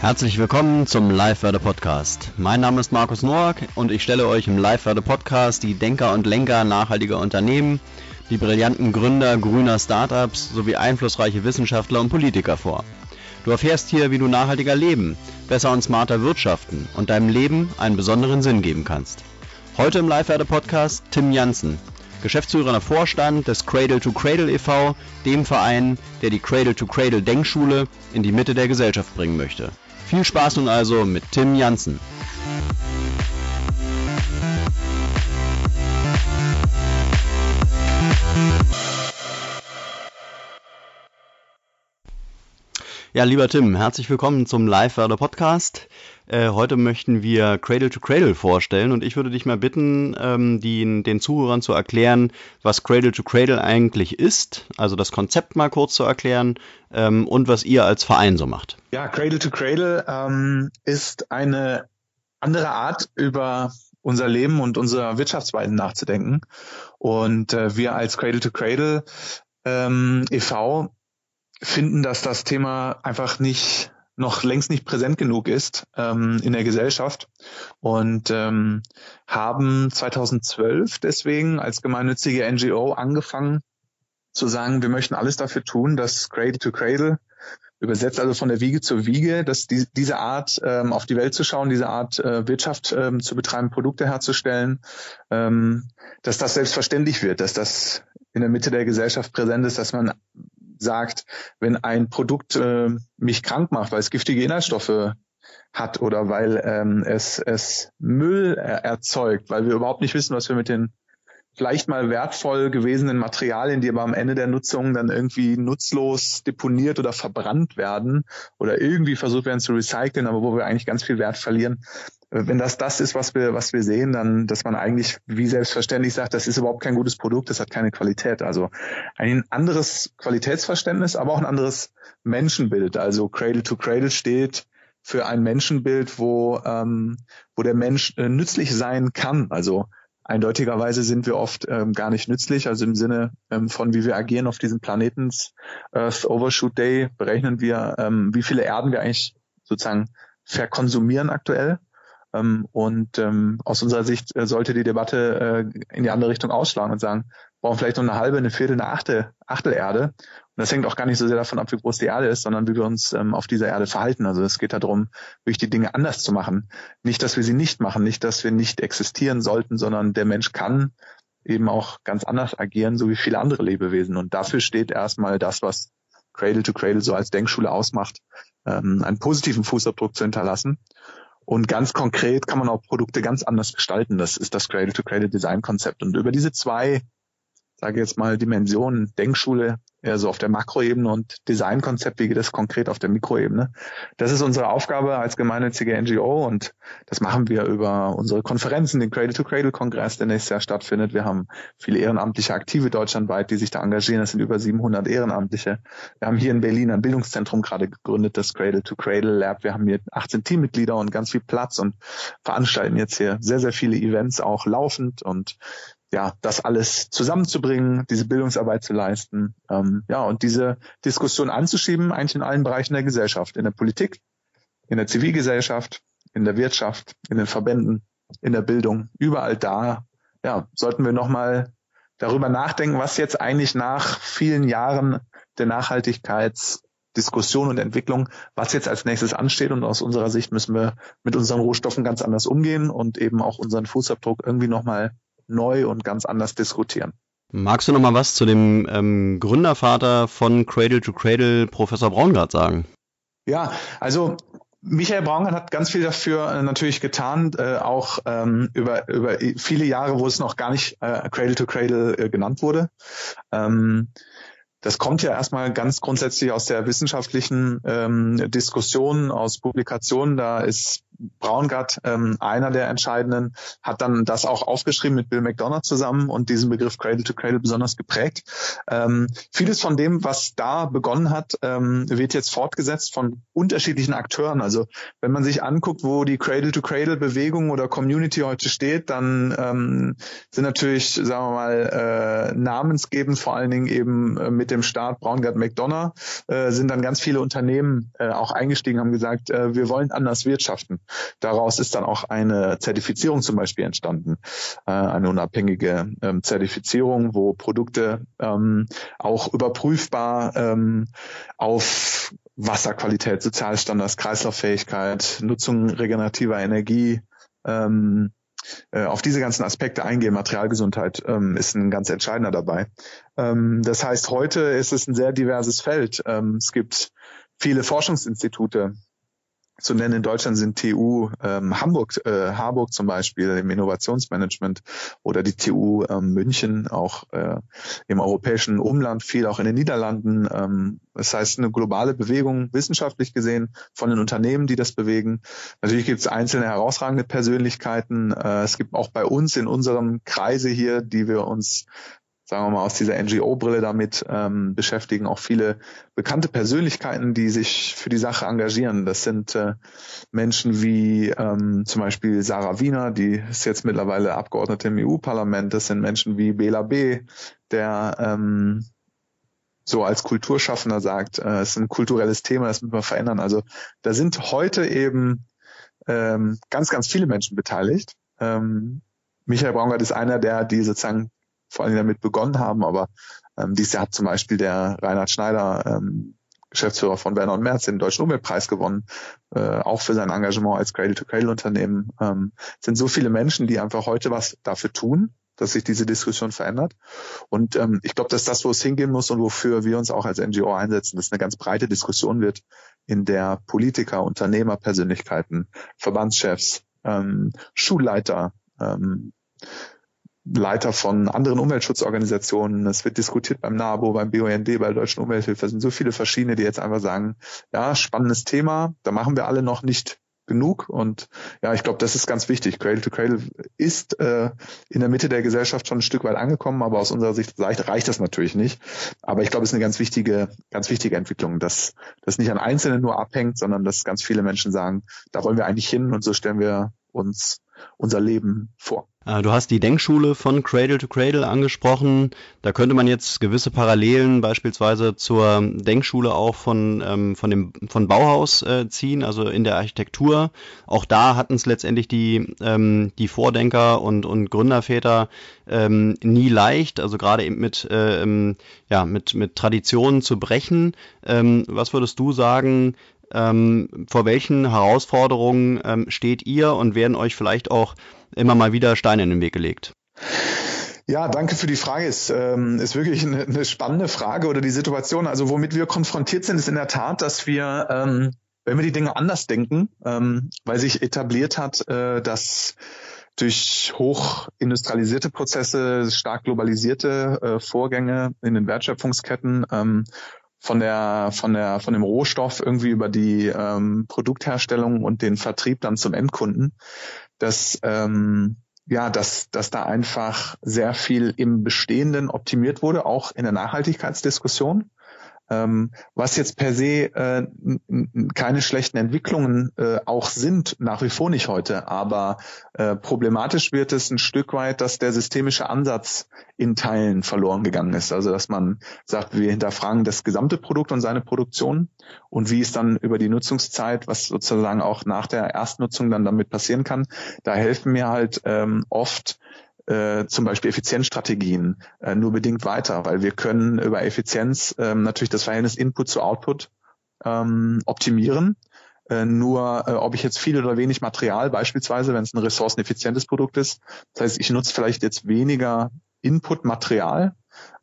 Herzlich willkommen zum Live-Werde Podcast. Mein Name ist Markus Noack und ich stelle euch im Live-Werde Podcast die Denker und Lenker nachhaltiger Unternehmen, die brillanten Gründer grüner Startups sowie einflussreiche Wissenschaftler und Politiker vor. Du erfährst hier, wie du nachhaltiger leben, besser und smarter wirtschaften und deinem Leben einen besonderen Sinn geben kannst. Heute im Live-Werde Podcast Tim Janssen, geschäftsführender Vorstand des Cradle to Cradle e.V., dem Verein, der die Cradle to Cradle Denkschule in die Mitte der Gesellschaft bringen möchte. Viel Spaß nun also mit Tim Janssen. Ja, lieber Tim, herzlich willkommen zum Live-Wörder Podcast. Äh, heute möchten wir Cradle to Cradle vorstellen und ich würde dich mal bitten, ähm, die, den Zuhörern zu erklären, was Cradle to Cradle eigentlich ist, also das Konzept mal kurz zu erklären ähm, und was ihr als Verein so macht. Ja, Cradle to Cradle ähm, ist eine andere Art über unser Leben und unsere Wirtschaftsweisen nachzudenken. Und äh, wir als Cradle to Cradle ähm, e.V finden, dass das Thema einfach nicht noch längst nicht präsent genug ist ähm, in der Gesellschaft und ähm, haben 2012 deswegen als gemeinnützige NGO angefangen zu sagen, wir möchten alles dafür tun, dass Cradle to Cradle übersetzt also von der Wiege zur Wiege, dass die, diese Art ähm, auf die Welt zu schauen, diese Art äh, Wirtschaft ähm, zu betreiben, Produkte herzustellen, ähm, dass das selbstverständlich wird, dass das in der Mitte der Gesellschaft präsent ist, dass man sagt, wenn ein Produkt äh, mich krank macht, weil es giftige Inhaltsstoffe hat oder weil ähm, es, es Müll er erzeugt, weil wir überhaupt nicht wissen, was wir mit den vielleicht mal wertvoll gewesenen Materialien, die aber am Ende der Nutzung dann irgendwie nutzlos deponiert oder verbrannt werden oder irgendwie versucht werden zu recyceln, aber wo wir eigentlich ganz viel Wert verlieren, wenn das das ist, was wir, was wir sehen, dann, dass man eigentlich wie selbstverständlich sagt, das ist überhaupt kein gutes Produkt, das hat keine Qualität. Also ein anderes Qualitätsverständnis, aber auch ein anderes Menschenbild. Also Cradle to Cradle steht für ein Menschenbild, wo, ähm, wo der Mensch äh, nützlich sein kann. Also eindeutigerweise sind wir oft ähm, gar nicht nützlich. Also im Sinne ähm, von, wie wir agieren auf diesem Planeten Earth Overshoot Day, berechnen wir, ähm, wie viele Erden wir eigentlich sozusagen verkonsumieren aktuell. Ähm, und ähm, aus unserer Sicht äh, sollte die Debatte äh, in die andere Richtung ausschlagen und sagen, brauchen vielleicht nur eine halbe, eine Viertel, eine Achte, Achtel Erde. Und das hängt auch gar nicht so sehr davon ab, wie groß die Erde ist, sondern wie wir uns ähm, auf dieser Erde verhalten. Also es geht darum, wirklich die Dinge anders zu machen. Nicht, dass wir sie nicht machen, nicht, dass wir nicht existieren sollten, sondern der Mensch kann eben auch ganz anders agieren, so wie viele andere Lebewesen. Und dafür steht erstmal das, was Cradle to Cradle so als Denkschule ausmacht, ähm, einen positiven Fußabdruck zu hinterlassen. Und ganz konkret kann man auch Produkte ganz anders gestalten. Das ist das Cradle-to-Cradle-Design-Konzept. Und über diese zwei, sage jetzt mal, Dimensionen, Denkschule, eher so auf der Makroebene und Designkonzept, wie geht das konkret auf der Mikroebene. Das ist unsere Aufgabe als gemeinnützige NGO und das machen wir über unsere Konferenzen, den Cradle-to-Cradle-Kongress, der nächstes Jahr stattfindet. Wir haben viele ehrenamtliche Aktive deutschlandweit, die sich da engagieren. Das sind über 700 Ehrenamtliche. Wir haben hier in Berlin ein Bildungszentrum gerade gegründet, das Cradle-to-Cradle Lab. Wir haben hier 18 Teammitglieder und ganz viel Platz und veranstalten jetzt hier sehr, sehr viele Events auch laufend und ja, das alles zusammenzubringen, diese Bildungsarbeit zu leisten, ähm, ja, und diese Diskussion anzuschieben, eigentlich in allen Bereichen der Gesellschaft, in der Politik, in der Zivilgesellschaft, in der Wirtschaft, in den Verbänden, in der Bildung, überall da, ja, sollten wir nochmal darüber nachdenken, was jetzt eigentlich nach vielen Jahren der Nachhaltigkeitsdiskussion und Entwicklung, was jetzt als nächstes ansteht. Und aus unserer Sicht müssen wir mit unseren Rohstoffen ganz anders umgehen und eben auch unseren Fußabdruck irgendwie nochmal neu und ganz anders diskutieren. Magst du noch mal was zu dem ähm, Gründervater von Cradle to Cradle, Professor Braungart, sagen? Ja, also Michael Braungart hat ganz viel dafür äh, natürlich getan, äh, auch ähm, über, über viele Jahre, wo es noch gar nicht äh, Cradle to Cradle äh, genannt wurde. Ähm, das kommt ja erstmal ganz grundsätzlich aus der wissenschaftlichen ähm, Diskussion, aus Publikationen. Da ist Braungart, ähm, einer der entscheidenden, hat dann das auch aufgeschrieben mit Bill McDonough zusammen und diesen Begriff Cradle to Cradle besonders geprägt. Ähm, vieles von dem, was da begonnen hat, ähm, wird jetzt fortgesetzt von unterschiedlichen Akteuren. Also wenn man sich anguckt, wo die Cradle to Cradle Bewegung oder Community heute steht, dann ähm, sind natürlich, sagen wir mal, äh, namensgebend vor allen Dingen eben äh, mit dem Start Braungart McDonough äh, sind dann ganz viele Unternehmen äh, auch eingestiegen, haben gesagt, äh, wir wollen anders wirtschaften. Daraus ist dann auch eine Zertifizierung zum Beispiel entstanden, äh, eine unabhängige ähm, Zertifizierung, wo Produkte ähm, auch überprüfbar ähm, auf Wasserqualität, Sozialstandards, Kreislauffähigkeit, Nutzung regenerativer Energie, ähm, äh, auf diese ganzen Aspekte eingehen. Materialgesundheit ähm, ist ein ganz entscheidender dabei. Ähm, das heißt, heute ist es ein sehr diverses Feld. Ähm, es gibt viele Forschungsinstitute, zu nennen in Deutschland sind TU ähm, Hamburg, äh, Harburg zum Beispiel im Innovationsmanagement oder die TU ähm, München auch äh, im europäischen Umland, viel auch in den Niederlanden. Ähm, das heißt eine globale Bewegung, wissenschaftlich gesehen, von den Unternehmen, die das bewegen. Natürlich gibt es einzelne herausragende Persönlichkeiten. Äh, es gibt auch bei uns in unserem Kreise hier, die wir uns sagen wir mal, aus dieser NGO-Brille damit ähm, beschäftigen auch viele bekannte Persönlichkeiten, die sich für die Sache engagieren. Das sind äh, Menschen wie ähm, zum Beispiel Sarah Wiener, die ist jetzt mittlerweile Abgeordnete im EU-Parlament. Das sind Menschen wie Bela B., der ähm, so als Kulturschaffender sagt, äh, es ist ein kulturelles Thema, das müssen wir verändern. Also da sind heute eben ähm, ganz, ganz viele Menschen beteiligt. Ähm, Michael Braungart ist einer der, die sozusagen vor allem damit begonnen haben, aber ähm, dieses Jahr hat zum Beispiel der Reinhard Schneider, ähm, Geschäftsführer von Werner und Merz, den Deutschen Umweltpreis gewonnen, äh, auch für sein Engagement als Cradle-to-Cradle-Unternehmen. Ähm, sind so viele Menschen, die einfach heute was dafür tun, dass sich diese Diskussion verändert. Und ähm, ich glaube, dass das, wo es hingehen muss und wofür wir uns auch als NGO einsetzen, dass eine ganz breite Diskussion wird, in der Politiker, Unternehmer, Persönlichkeiten, Verbandschefs, ähm, Schulleiter, ähm, Leiter von anderen Umweltschutzorganisationen. Es wird diskutiert beim NABO, beim BUND, bei der Deutschen Umwelthilfe. Es sind so viele verschiedene, die jetzt einfach sagen, ja, spannendes Thema, da machen wir alle noch nicht genug. Und ja, ich glaube, das ist ganz wichtig. Cradle to Cradle ist äh, in der Mitte der Gesellschaft schon ein Stück weit angekommen, aber aus unserer Sicht reicht das natürlich nicht. Aber ich glaube, es ist eine ganz wichtige, ganz wichtige Entwicklung, dass das nicht an Einzelnen nur abhängt, sondern dass ganz viele Menschen sagen, da wollen wir eigentlich hin und so stellen wir uns unser Leben vor. Äh, du hast die Denkschule von Cradle to Cradle angesprochen. Da könnte man jetzt gewisse Parallelen beispielsweise zur Denkschule auch von, ähm, von dem von Bauhaus äh, ziehen, also in der Architektur. Auch da hatten es letztendlich die, ähm, die Vordenker und, und Gründerväter ähm, nie leicht, also gerade eben mit, äh, ähm, ja, mit, mit Traditionen zu brechen. Ähm, was würdest du sagen, ähm, vor welchen Herausforderungen ähm, steht ihr und werden euch vielleicht auch immer mal wieder Steine in den Weg gelegt? Ja, danke für die Frage. Ist, ähm, ist wirklich eine, eine spannende Frage oder die Situation. Also womit wir konfrontiert sind, ist in der Tat, dass wir, ähm, wenn wir die Dinge anders denken, ähm, weil sich etabliert hat, äh, dass durch hoch industrialisierte Prozesse, stark globalisierte äh, Vorgänge in den Wertschöpfungsketten ähm, von der von der von dem Rohstoff irgendwie über die ähm, Produktherstellung und den Vertrieb dann zum Endkunden, dass ähm, ja, dass, dass da einfach sehr viel im Bestehenden optimiert wurde, auch in der Nachhaltigkeitsdiskussion was jetzt per se äh, keine schlechten Entwicklungen äh, auch sind, nach wie vor nicht heute. Aber äh, problematisch wird es ein Stück weit, dass der systemische Ansatz in Teilen verloren gegangen ist. Also dass man sagt, wir hinterfragen das gesamte Produkt und seine Produktion und wie es dann über die Nutzungszeit, was sozusagen auch nach der Erstnutzung dann damit passieren kann. Da helfen mir halt ähm, oft äh, zum Beispiel Effizienzstrategien äh, nur bedingt weiter, weil wir können über Effizienz ähm, natürlich das Verhältnis Input zu Output ähm, optimieren. Äh, nur äh, ob ich jetzt viel oder wenig Material beispielsweise, wenn es ein ressourceneffizientes Produkt ist, das heißt, ich nutze vielleicht jetzt weniger Input-Material.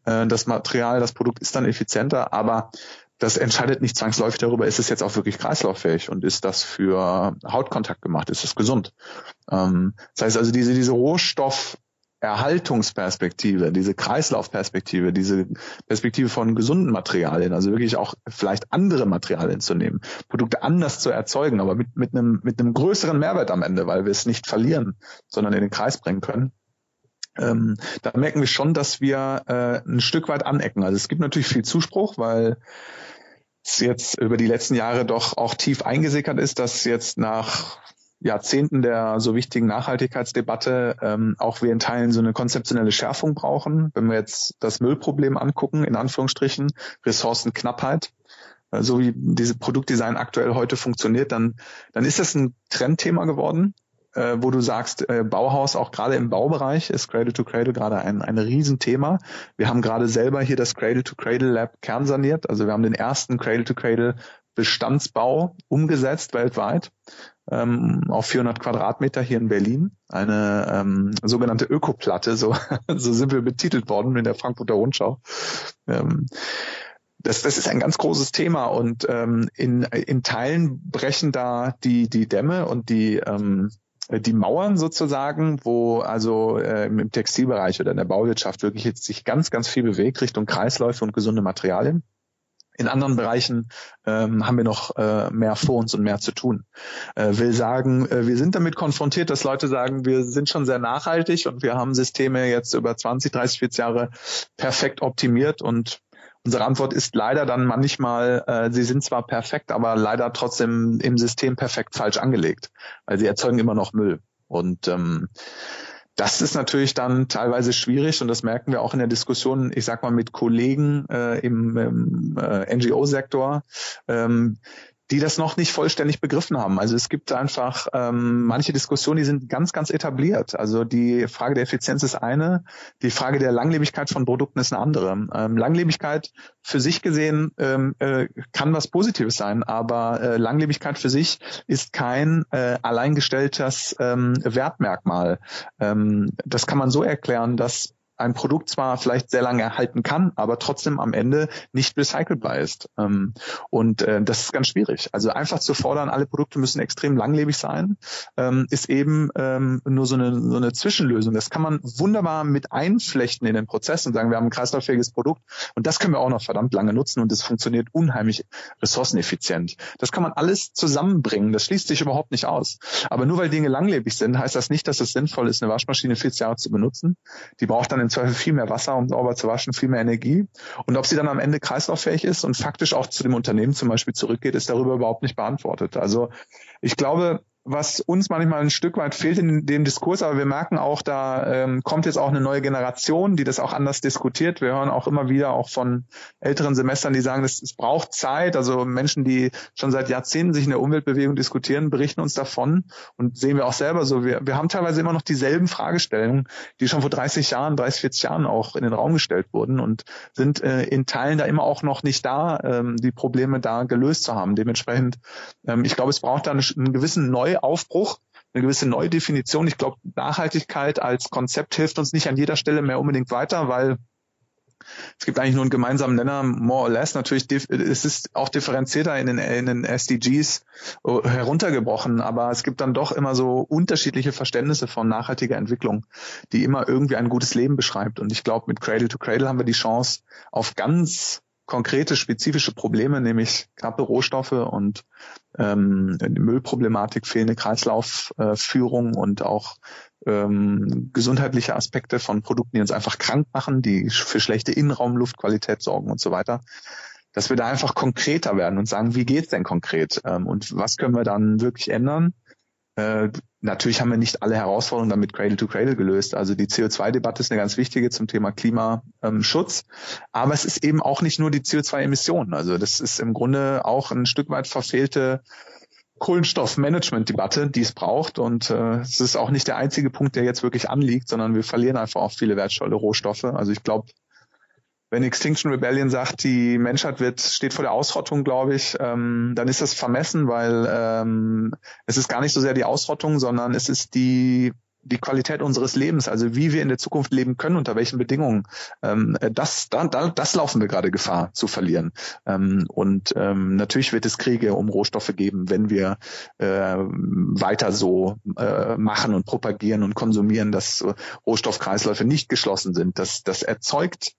Äh, das Material, das Produkt ist dann effizienter, aber das entscheidet nicht zwangsläufig darüber, ist es jetzt auch wirklich kreislauffähig und ist das für Hautkontakt gemacht, ist es gesund. Ähm, das heißt also, diese, diese Rohstoff Erhaltungsperspektive, diese Kreislaufperspektive, diese Perspektive von gesunden Materialien, also wirklich auch vielleicht andere Materialien zu nehmen, Produkte anders zu erzeugen, aber mit, mit, einem, mit einem größeren Mehrwert am Ende, weil wir es nicht verlieren, sondern in den Kreis bringen können. Ähm, da merken wir schon, dass wir äh, ein Stück weit anecken. Also es gibt natürlich viel Zuspruch, weil es jetzt über die letzten Jahre doch auch tief eingesickert ist, dass jetzt nach Jahrzehnten der so wichtigen Nachhaltigkeitsdebatte ähm, auch wir in Teilen so eine konzeptionelle Schärfung brauchen. Wenn wir jetzt das Müllproblem angucken, in Anführungsstrichen, Ressourcenknappheit, äh, so wie diese Produktdesign aktuell heute funktioniert, dann, dann ist das ein Trendthema geworden, äh, wo du sagst, äh, Bauhaus auch gerade im Baubereich ist Cradle to Cradle gerade ein, ein Riesenthema. Wir haben gerade selber hier das Cradle to Cradle Lab kernsaniert. Also wir haben den ersten Cradle to Cradle Bestandsbau umgesetzt weltweit ähm, auf 400 Quadratmeter hier in Berlin. Eine ähm, sogenannte Ökoplatte, so, so sind wir betitelt worden in der Frankfurter Rundschau. Ähm, das, das ist ein ganz großes Thema und ähm, in, in Teilen brechen da die, die Dämme und die, ähm, die Mauern sozusagen, wo also äh, im Textilbereich oder in der Bauwirtschaft wirklich jetzt sich ganz, ganz viel bewegt Richtung Kreisläufe und gesunde Materialien. In anderen Bereichen ähm, haben wir noch äh, mehr vor uns und mehr zu tun. Äh, will sagen, äh, wir sind damit konfrontiert, dass Leute sagen, wir sind schon sehr nachhaltig und wir haben Systeme jetzt über 20, 30, 40 Jahre perfekt optimiert und Unsere Antwort ist leider dann manchmal, äh, sie sind zwar perfekt, aber leider trotzdem im System perfekt falsch angelegt, weil sie erzeugen immer noch Müll. Und ähm, das ist natürlich dann teilweise schwierig und das merken wir auch in der Diskussion, ich sag mal, mit Kollegen äh, im, im äh, NGO-Sektor. Ähm, die das noch nicht vollständig begriffen haben. Also es gibt einfach ähm, manche Diskussionen, die sind ganz, ganz etabliert. Also die Frage der Effizienz ist eine, die Frage der Langlebigkeit von Produkten ist eine andere. Ähm, Langlebigkeit für sich gesehen ähm, äh, kann was Positives sein, aber äh, Langlebigkeit für sich ist kein äh, alleingestelltes ähm, Wertmerkmal. Ähm, das kann man so erklären, dass ein Produkt zwar vielleicht sehr lange erhalten kann, aber trotzdem am Ende nicht recycelbar ist. Ähm, und äh, das ist ganz schwierig. Also einfach zu fordern, alle Produkte müssen extrem langlebig sein, ähm, ist eben ähm, nur so eine, so eine Zwischenlösung. Das kann man wunderbar mit einflechten in den Prozess und sagen, wir haben ein kreislauffähiges Produkt und das können wir auch noch verdammt lange nutzen und es funktioniert unheimlich ressourceneffizient. Das kann man alles zusammenbringen. Das schließt sich überhaupt nicht aus. Aber nur weil Dinge langlebig sind, heißt das nicht, dass es sinnvoll ist, eine Waschmaschine 40 Jahre zu benutzen. Die braucht dann im Zweifel viel mehr Wasser, um sauber zu waschen, viel mehr Energie. Und ob sie dann am Ende kreislauffähig ist und faktisch auch zu dem Unternehmen zum Beispiel zurückgeht, ist darüber überhaupt nicht beantwortet. Also ich glaube, was uns manchmal ein Stück weit fehlt in dem Diskurs, aber wir merken auch, da ähm, kommt jetzt auch eine neue Generation, die das auch anders diskutiert. Wir hören auch immer wieder auch von älteren Semestern, die sagen, es, braucht Zeit. Also Menschen, die schon seit Jahrzehnten sich in der Umweltbewegung diskutieren, berichten uns davon und sehen wir auch selber so. Wir, wir haben teilweise immer noch dieselben Fragestellungen, die schon vor 30 Jahren, 30, 40 Jahren auch in den Raum gestellt wurden und sind äh, in Teilen da immer auch noch nicht da, ähm, die Probleme da gelöst zu haben. Dementsprechend, ähm, ich glaube, es braucht da einen, einen gewissen Neu Neuaufbruch, eine gewisse Neudefinition. Ich glaube, Nachhaltigkeit als Konzept hilft uns nicht an jeder Stelle mehr unbedingt weiter, weil es gibt eigentlich nur einen gemeinsamen Nenner, more or less. Natürlich, es ist auch differenzierter in den, in den SDGs äh, heruntergebrochen, aber es gibt dann doch immer so unterschiedliche Verständnisse von nachhaltiger Entwicklung, die immer irgendwie ein gutes Leben beschreibt. Und ich glaube, mit Cradle to Cradle haben wir die Chance, auf ganz konkrete, spezifische Probleme, nämlich knappe Rohstoffe und ähm, Müllproblematik, fehlende Kreislaufführung äh, und auch ähm, gesundheitliche Aspekte von Produkten, die uns einfach krank machen, die für schlechte Innenraumluftqualität sorgen und so weiter, dass wir da einfach konkreter werden und sagen, wie geht's denn konkret ähm, und was können wir dann wirklich ändern? Äh, natürlich haben wir nicht alle Herausforderungen damit Cradle to Cradle gelöst. Also die CO2-Debatte ist eine ganz wichtige zum Thema Klimaschutz. Aber es ist eben auch nicht nur die CO2-Emissionen. Also das ist im Grunde auch ein Stück weit verfehlte Kohlenstoffmanagement-Debatte, die es braucht. Und äh, es ist auch nicht der einzige Punkt, der jetzt wirklich anliegt, sondern wir verlieren einfach auch viele wertvolle Rohstoffe. Also ich glaube, wenn Extinction Rebellion sagt, die Menschheit wird, steht vor der Ausrottung, glaube ich, ähm, dann ist das vermessen, weil ähm, es ist gar nicht so sehr die Ausrottung, sondern es ist die die Qualität unseres Lebens, also wie wir in der Zukunft leben können, unter welchen Bedingungen, ähm, das, da, da, das laufen wir gerade Gefahr zu verlieren. Ähm, und ähm, natürlich wird es Kriege um Rohstoffe geben, wenn wir äh, weiter so äh, machen und propagieren und konsumieren, dass Rohstoffkreisläufe nicht geschlossen sind. Das, das erzeugt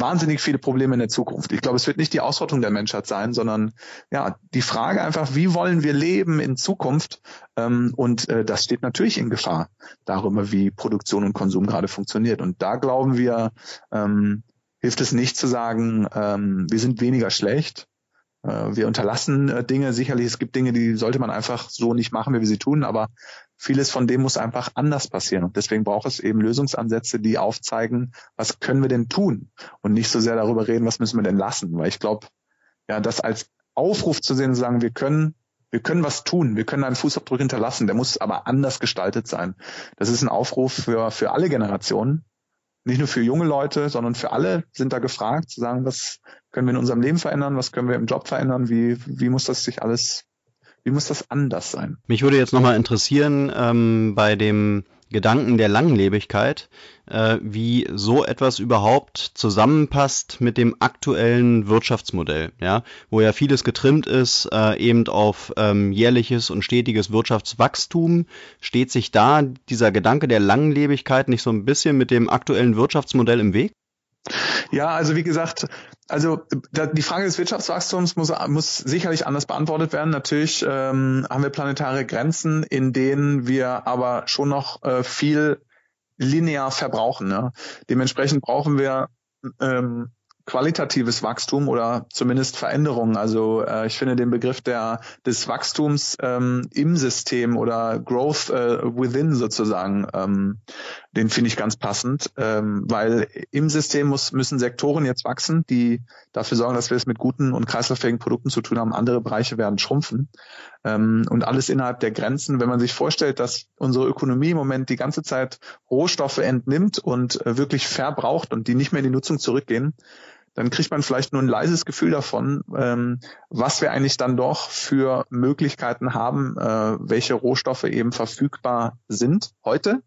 wahnsinnig viele Probleme in der Zukunft. Ich glaube, es wird nicht die Ausrottung der Menschheit sein, sondern ja die Frage einfach, wie wollen wir leben in Zukunft? Ähm, und äh, das steht natürlich in Gefahr darüber, wie Produktion und Konsum gerade funktioniert. Und da glauben wir, ähm, hilft es nicht zu sagen, ähm, wir sind weniger schlecht. Äh, wir unterlassen äh, Dinge. Sicherlich, es gibt Dinge, die sollte man einfach so nicht machen, wie wir sie tun. Aber vieles von dem muss einfach anders passieren. Und deswegen braucht es eben Lösungsansätze, die aufzeigen, was können wir denn tun? Und nicht so sehr darüber reden, was müssen wir denn lassen? Weil ich glaube, ja, das als Aufruf zu sehen, zu sagen, wir können wir können was tun, wir können einen Fußabdruck hinterlassen, der muss aber anders gestaltet sein. Das ist ein Aufruf für, für alle Generationen, nicht nur für junge Leute, sondern für alle sind da gefragt, zu sagen, was können wir in unserem Leben verändern, was können wir im Job verändern, wie, wie muss das sich alles wie muss das anders sein? Mich würde jetzt nochmal interessieren, ähm, bei dem Gedanken der Langlebigkeit, äh, wie so etwas überhaupt zusammenpasst mit dem aktuellen Wirtschaftsmodell, ja, wo ja vieles getrimmt ist, äh, eben auf ähm, jährliches und stetiges Wirtschaftswachstum. Steht sich da dieser Gedanke der Langlebigkeit nicht so ein bisschen mit dem aktuellen Wirtschaftsmodell im Weg? Ja, also wie gesagt, also die Frage des Wirtschaftswachstums muss, muss sicherlich anders beantwortet werden. Natürlich ähm, haben wir planetare Grenzen, in denen wir aber schon noch äh, viel linear verbrauchen. Ne? Dementsprechend brauchen wir ähm, qualitatives Wachstum oder zumindest Veränderungen. Also äh, ich finde den Begriff der des Wachstums ähm, im System oder Growth äh, within sozusagen, ähm, den finde ich ganz passend, ähm, weil im System muss, müssen Sektoren jetzt wachsen, die dafür sorgen, dass wir es mit guten und kreislauffähigen Produkten zu tun haben. Andere Bereiche werden schrumpfen ähm, und alles innerhalb der Grenzen. Wenn man sich vorstellt, dass unsere Ökonomie im Moment die ganze Zeit Rohstoffe entnimmt und äh, wirklich verbraucht und die nicht mehr in die Nutzung zurückgehen, dann kriegt man vielleicht nur ein leises Gefühl davon, ähm, was wir eigentlich dann doch für Möglichkeiten haben, äh, welche Rohstoffe eben verfügbar sind heute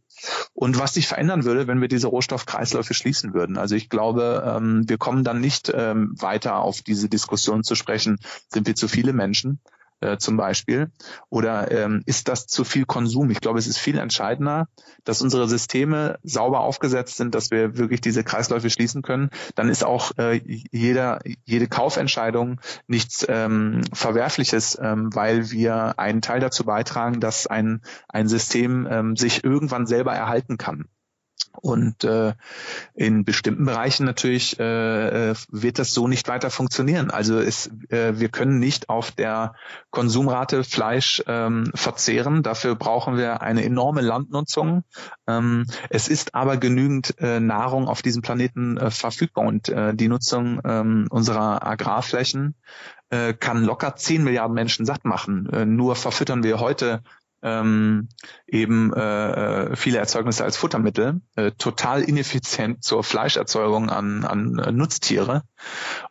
und was sich verändern würde, wenn wir diese Rohstoffkreisläufe schließen würden. Also ich glaube, ähm, wir kommen dann nicht ähm, weiter auf diese Diskussion zu sprechen, sind wir zu viele Menschen, äh, zum Beispiel? Oder ähm, ist das zu viel Konsum? Ich glaube, es ist viel entscheidender, dass unsere Systeme sauber aufgesetzt sind, dass wir wirklich diese Kreisläufe schließen können. Dann ist auch äh, jeder, jede Kaufentscheidung nichts ähm, Verwerfliches, ähm, weil wir einen Teil dazu beitragen, dass ein, ein System ähm, sich irgendwann selber erhalten kann. Und äh, in bestimmten Bereichen natürlich äh, äh, wird das so nicht weiter funktionieren. Also es, äh, wir können nicht auf der Konsumrate Fleisch ähm, verzehren. Dafür brauchen wir eine enorme Landnutzung. Ähm, es ist aber genügend äh, Nahrung auf diesem Planeten äh, verfügbar und äh, die Nutzung äh, unserer Agrarflächen äh, kann locker 10 Milliarden Menschen satt machen. Äh, nur verfüttern wir heute ähm, eben äh, viele Erzeugnisse als Futtermittel, äh, total ineffizient zur Fleischerzeugung an, an äh, Nutztiere.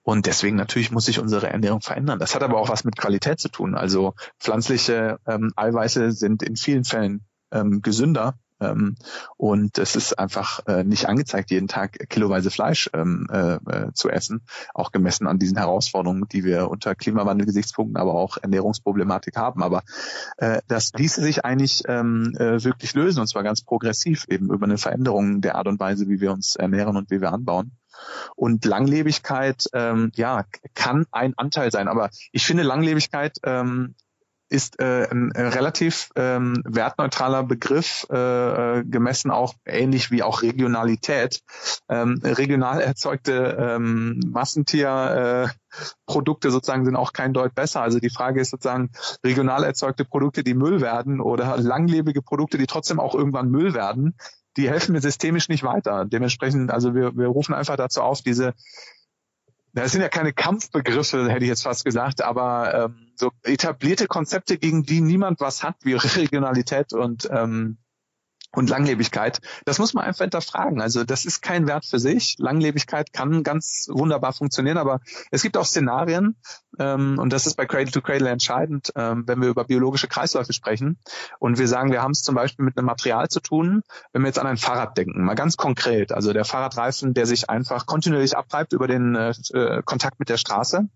Und deswegen natürlich muss sich unsere Ernährung verändern. Das hat aber auch was mit Qualität zu tun. Also pflanzliche ähm, Eiweiße sind in vielen Fällen ähm, gesünder ähm, und es ist einfach äh, nicht angezeigt, jeden Tag kiloweise Fleisch ähm, äh, äh, zu essen, auch gemessen an diesen Herausforderungen, die wir unter Klimawandel-Gesichtspunkten, aber auch Ernährungsproblematik haben. Aber äh, das ließe sich eigentlich ähm, äh, wirklich lösen, und zwar ganz progressiv, eben über eine Veränderung der Art und Weise, wie wir uns ernähren und wie wir anbauen. Und Langlebigkeit, ähm, ja, kann ein Anteil sein. Aber ich finde Langlebigkeit ähm, ist äh, ein äh, relativ ähm, wertneutraler Begriff, äh, äh, gemessen auch ähnlich wie auch Regionalität. Ähm, regional erzeugte ähm, Massentierprodukte äh, sozusagen sind auch kein Deut besser. Also die Frage ist sozusagen regional erzeugte Produkte, die Müll werden oder langlebige Produkte, die trotzdem auch irgendwann Müll werden, die helfen mir systemisch nicht weiter. Dementsprechend, also wir, wir rufen einfach dazu auf, diese das sind ja keine Kampfbegriffe, hätte ich jetzt fast gesagt, aber ähm, so etablierte Konzepte, gegen die niemand was hat, wie Regionalität und ähm, und Langlebigkeit, das muss man einfach hinterfragen. Also das ist kein Wert für sich. Langlebigkeit kann ganz wunderbar funktionieren, aber es gibt auch Szenarien, ähm, und das ist bei Cradle to Cradle entscheidend, ähm, wenn wir über biologische Kreisläufe sprechen und wir sagen, wir haben es zum Beispiel mit einem Material zu tun, wenn wir jetzt an ein Fahrrad denken, mal ganz konkret, also der Fahrradreifen, der sich einfach kontinuierlich abtreibt über den äh, äh, Kontakt mit der Straße,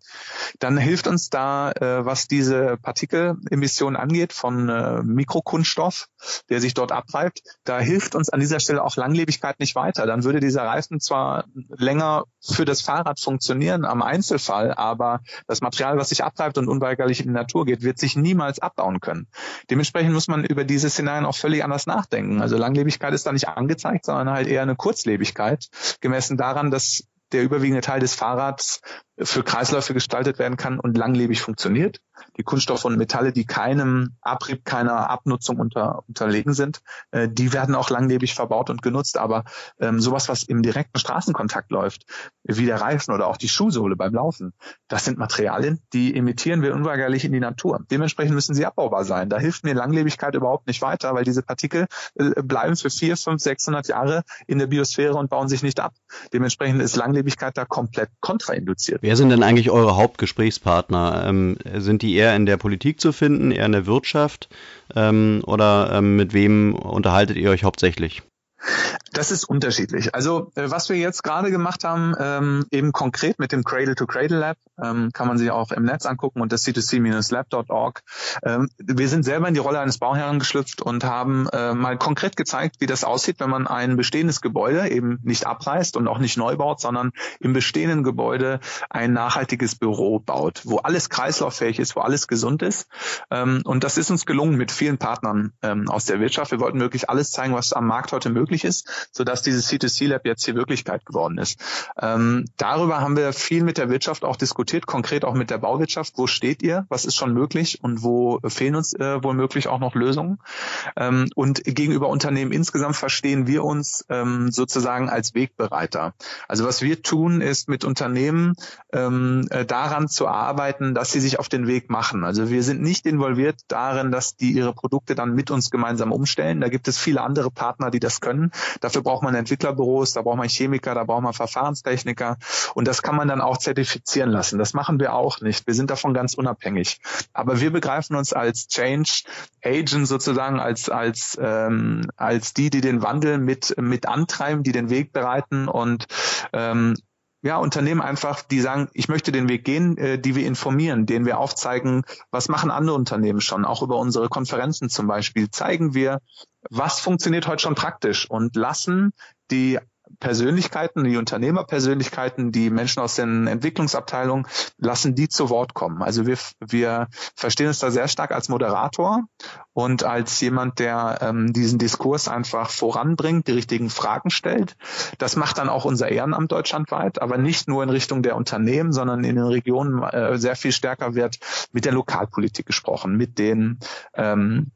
dann hilft uns da, äh, was diese Partikelemissionen angeht, von äh, Mikrokunststoff, der sich dort abtreibt, da hilft uns an dieser Stelle auch Langlebigkeit nicht weiter. Dann würde dieser Reifen zwar länger für das Fahrrad funktionieren am Einzelfall, aber das Material, was sich abtreibt und unweigerlich in die Natur geht, wird sich niemals abbauen können. Dementsprechend muss man über diese Szenarien auch völlig anders nachdenken. Also Langlebigkeit ist da nicht angezeigt, sondern halt eher eine Kurzlebigkeit, gemessen daran, dass der überwiegende Teil des Fahrrads für Kreisläufe gestaltet werden kann und langlebig funktioniert. Die Kunststoffe und Metalle, die keinem Abrieb, keiner Abnutzung unter, unterlegen sind, äh, die werden auch langlebig verbaut und genutzt. Aber ähm, sowas, was im direkten Straßenkontakt läuft, wie der Reifen oder auch die Schuhsohle beim Laufen, das sind Materialien, die emittieren wir unweigerlich in die Natur. Dementsprechend müssen sie abbaubar sein. Da hilft mir Langlebigkeit überhaupt nicht weiter, weil diese Partikel äh, bleiben für vier, fünf, sechshundert Jahre in der Biosphäre und bauen sich nicht ab. Dementsprechend ist Langlebigkeit da komplett kontrainduziert. Wer sind denn eigentlich eure Hauptgesprächspartner? Ähm, sind die eher in der Politik zu finden, eher in der Wirtschaft ähm, oder ähm, mit wem unterhaltet ihr euch hauptsächlich? Das ist unterschiedlich. Also äh, was wir jetzt gerade gemacht haben, ähm, eben konkret mit dem Cradle to Cradle Lab, ähm, kann man sich auch im Netz angucken und das c2c-lab.org. Ähm, wir sind selber in die Rolle eines Bauherrn geschlüpft und haben äh, mal konkret gezeigt, wie das aussieht, wenn man ein bestehendes Gebäude eben nicht abreißt und auch nicht neu baut, sondern im bestehenden Gebäude ein nachhaltiges Büro baut, wo alles kreislauffähig ist, wo alles gesund ist. Ähm, und das ist uns gelungen mit vielen Partnern ähm, aus der Wirtschaft. Wir wollten wirklich alles zeigen, was am Markt heute möglich möglich ist, sodass dieses C2C Lab jetzt hier Wirklichkeit geworden ist. Ähm, darüber haben wir viel mit der Wirtschaft auch diskutiert, konkret auch mit der Bauwirtschaft. Wo steht ihr? Was ist schon möglich und wo fehlen uns äh, womöglich auch noch Lösungen? Ähm, und gegenüber Unternehmen insgesamt verstehen wir uns ähm, sozusagen als Wegbereiter. Also was wir tun, ist mit Unternehmen ähm, äh, daran zu arbeiten, dass sie sich auf den Weg machen. Also wir sind nicht involviert darin, dass die ihre Produkte dann mit uns gemeinsam umstellen. Da gibt es viele andere Partner, die das können. Dafür braucht man Entwicklerbüros, da braucht man Chemiker, da braucht man Verfahrenstechniker und das kann man dann auch zertifizieren lassen. Das machen wir auch nicht. Wir sind davon ganz unabhängig. Aber wir begreifen uns als Change Agent sozusagen, als als ähm, als die, die den Wandel mit mit antreiben, die den Weg bereiten und ähm, ja, Unternehmen einfach, die sagen, ich möchte den Weg gehen, äh, die wir informieren, denen wir aufzeigen, was machen andere Unternehmen schon, auch über unsere Konferenzen zum Beispiel, zeigen wir, was funktioniert heute schon praktisch und lassen die Persönlichkeiten, die Unternehmerpersönlichkeiten, die Menschen aus den Entwicklungsabteilungen, lassen die zu Wort kommen. Also wir, wir verstehen uns da sehr stark als Moderator und als jemand, der ähm, diesen Diskurs einfach voranbringt, die richtigen Fragen stellt. Das macht dann auch unser Ehrenamt deutschlandweit, aber nicht nur in Richtung der Unternehmen, sondern in den Regionen äh, sehr viel stärker wird mit der Lokalpolitik gesprochen, mit den ähm,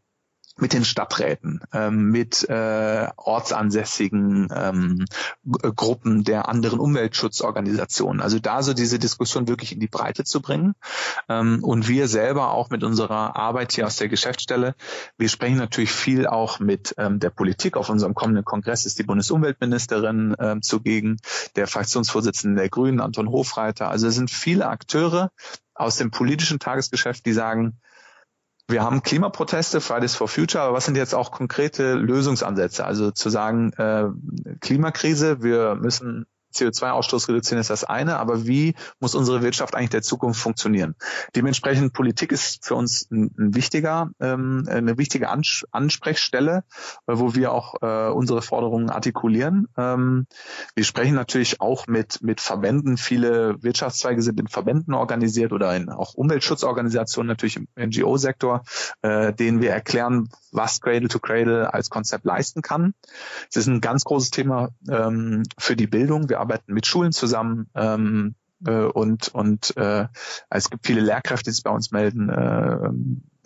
mit den Stadträten, ähm, mit äh, ortsansässigen ähm, Gruppen der anderen Umweltschutzorganisationen. Also da so diese Diskussion wirklich in die Breite zu bringen. Ähm, und wir selber auch mit unserer Arbeit hier aus der Geschäftsstelle, wir sprechen natürlich viel auch mit ähm, der Politik. Auf unserem kommenden Kongress ist die Bundesumweltministerin ähm, zugegen, der Fraktionsvorsitzende der Grünen, Anton Hofreiter. Also es sind viele Akteure aus dem politischen Tagesgeschäft, die sagen, wir haben Klimaproteste, Fridays for Future, aber was sind jetzt auch konkrete Lösungsansätze? Also zu sagen, äh, Klimakrise, wir müssen CO2-Ausstoß reduzieren ist das eine, aber wie muss unsere Wirtschaft eigentlich der Zukunft funktionieren? Dementsprechend Politik ist für uns ein, ein wichtiger, ähm, eine wichtige Ans Ansprechstelle, äh, wo wir auch äh, unsere Forderungen artikulieren. Ähm, wir sprechen natürlich auch mit mit Verbänden. Viele Wirtschaftszweige sind in Verbänden organisiert oder in auch Umweltschutzorganisationen natürlich im NGO-Sektor, äh, denen wir erklären, was Cradle to Cradle als Konzept leisten kann. Es ist ein ganz großes Thema ähm, für die Bildung. Wir arbeiten mit Schulen zusammen. Ähm, äh, und und äh, es gibt viele Lehrkräfte, die sich bei uns melden. Äh,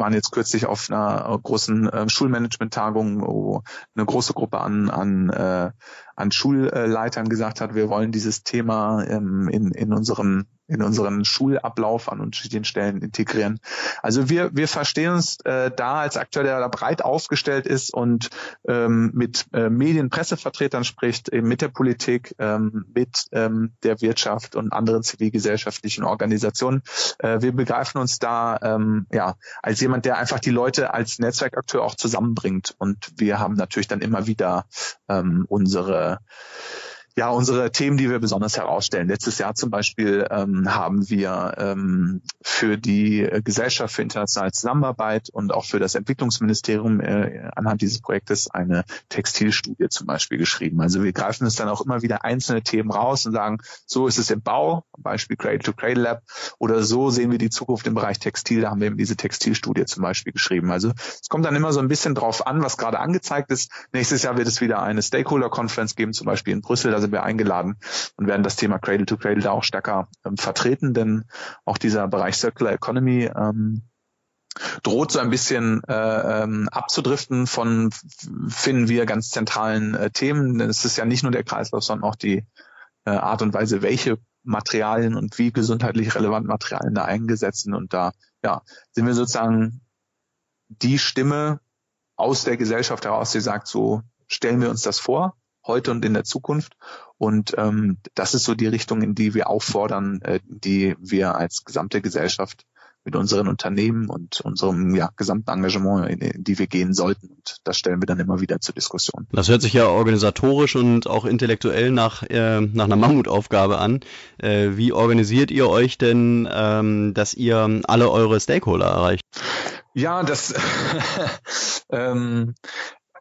waren jetzt kürzlich auf einer großen äh, Schulmanagement-Tagung, wo eine große Gruppe an an äh, an Schulleitern gesagt hat, wir wollen dieses Thema ähm, in in unserem in unseren Schulablauf an unterschiedlichen Stellen integrieren. Also wir, wir verstehen uns äh, da als Akteur, der da breit aufgestellt ist und ähm, mit äh, Medien, Pressevertretern spricht, eben mit der Politik, ähm, mit ähm, der Wirtschaft und anderen zivilgesellschaftlichen Organisationen. Äh, wir begreifen uns da ähm, ja als jemand, der einfach die Leute als Netzwerkakteur auch zusammenbringt. Und wir haben natürlich dann immer wieder ähm, unsere ja, unsere Themen, die wir besonders herausstellen. Letztes Jahr zum Beispiel ähm, haben wir ähm, für die Gesellschaft für internationale Zusammenarbeit und auch für das Entwicklungsministerium äh, anhand dieses Projektes eine Textilstudie zum Beispiel geschrieben. Also wir greifen uns dann auch immer wieder einzelne Themen raus und sagen, so ist es im Bau, Beispiel Cradle to Cradle Lab, oder so sehen wir die Zukunft im Bereich Textil. Da haben wir eben diese Textilstudie zum Beispiel geschrieben. Also es kommt dann immer so ein bisschen drauf an, was gerade angezeigt ist. Nächstes Jahr wird es wieder eine Stakeholder-Conference geben, zum Beispiel in Brüssel sind wir eingeladen und werden das Thema Cradle to Cradle da auch stärker ähm, vertreten, denn auch dieser Bereich Circular Economy ähm, droht so ein bisschen äh, ähm, abzudriften von, finden wir, ganz zentralen äh, Themen. Denn es ist ja nicht nur der Kreislauf, sondern auch die äh, Art und Weise, welche Materialien und wie gesundheitlich relevant Materialien da eingesetzt sind. Und da ja, sind wir sozusagen die Stimme aus der Gesellschaft heraus, die sagt, so stellen wir uns das vor heute und in der Zukunft. Und ähm, das ist so die Richtung, in die wir auffordern, äh, die wir als gesamte Gesellschaft mit unseren Unternehmen und unserem ja, gesamten Engagement, in, in die wir gehen sollten. Und das stellen wir dann immer wieder zur Diskussion. Das hört sich ja organisatorisch und auch intellektuell nach, äh, nach einer Mammutaufgabe an. Äh, wie organisiert ihr euch denn, ähm, dass ihr alle eure Stakeholder erreicht? Ja, das ähm,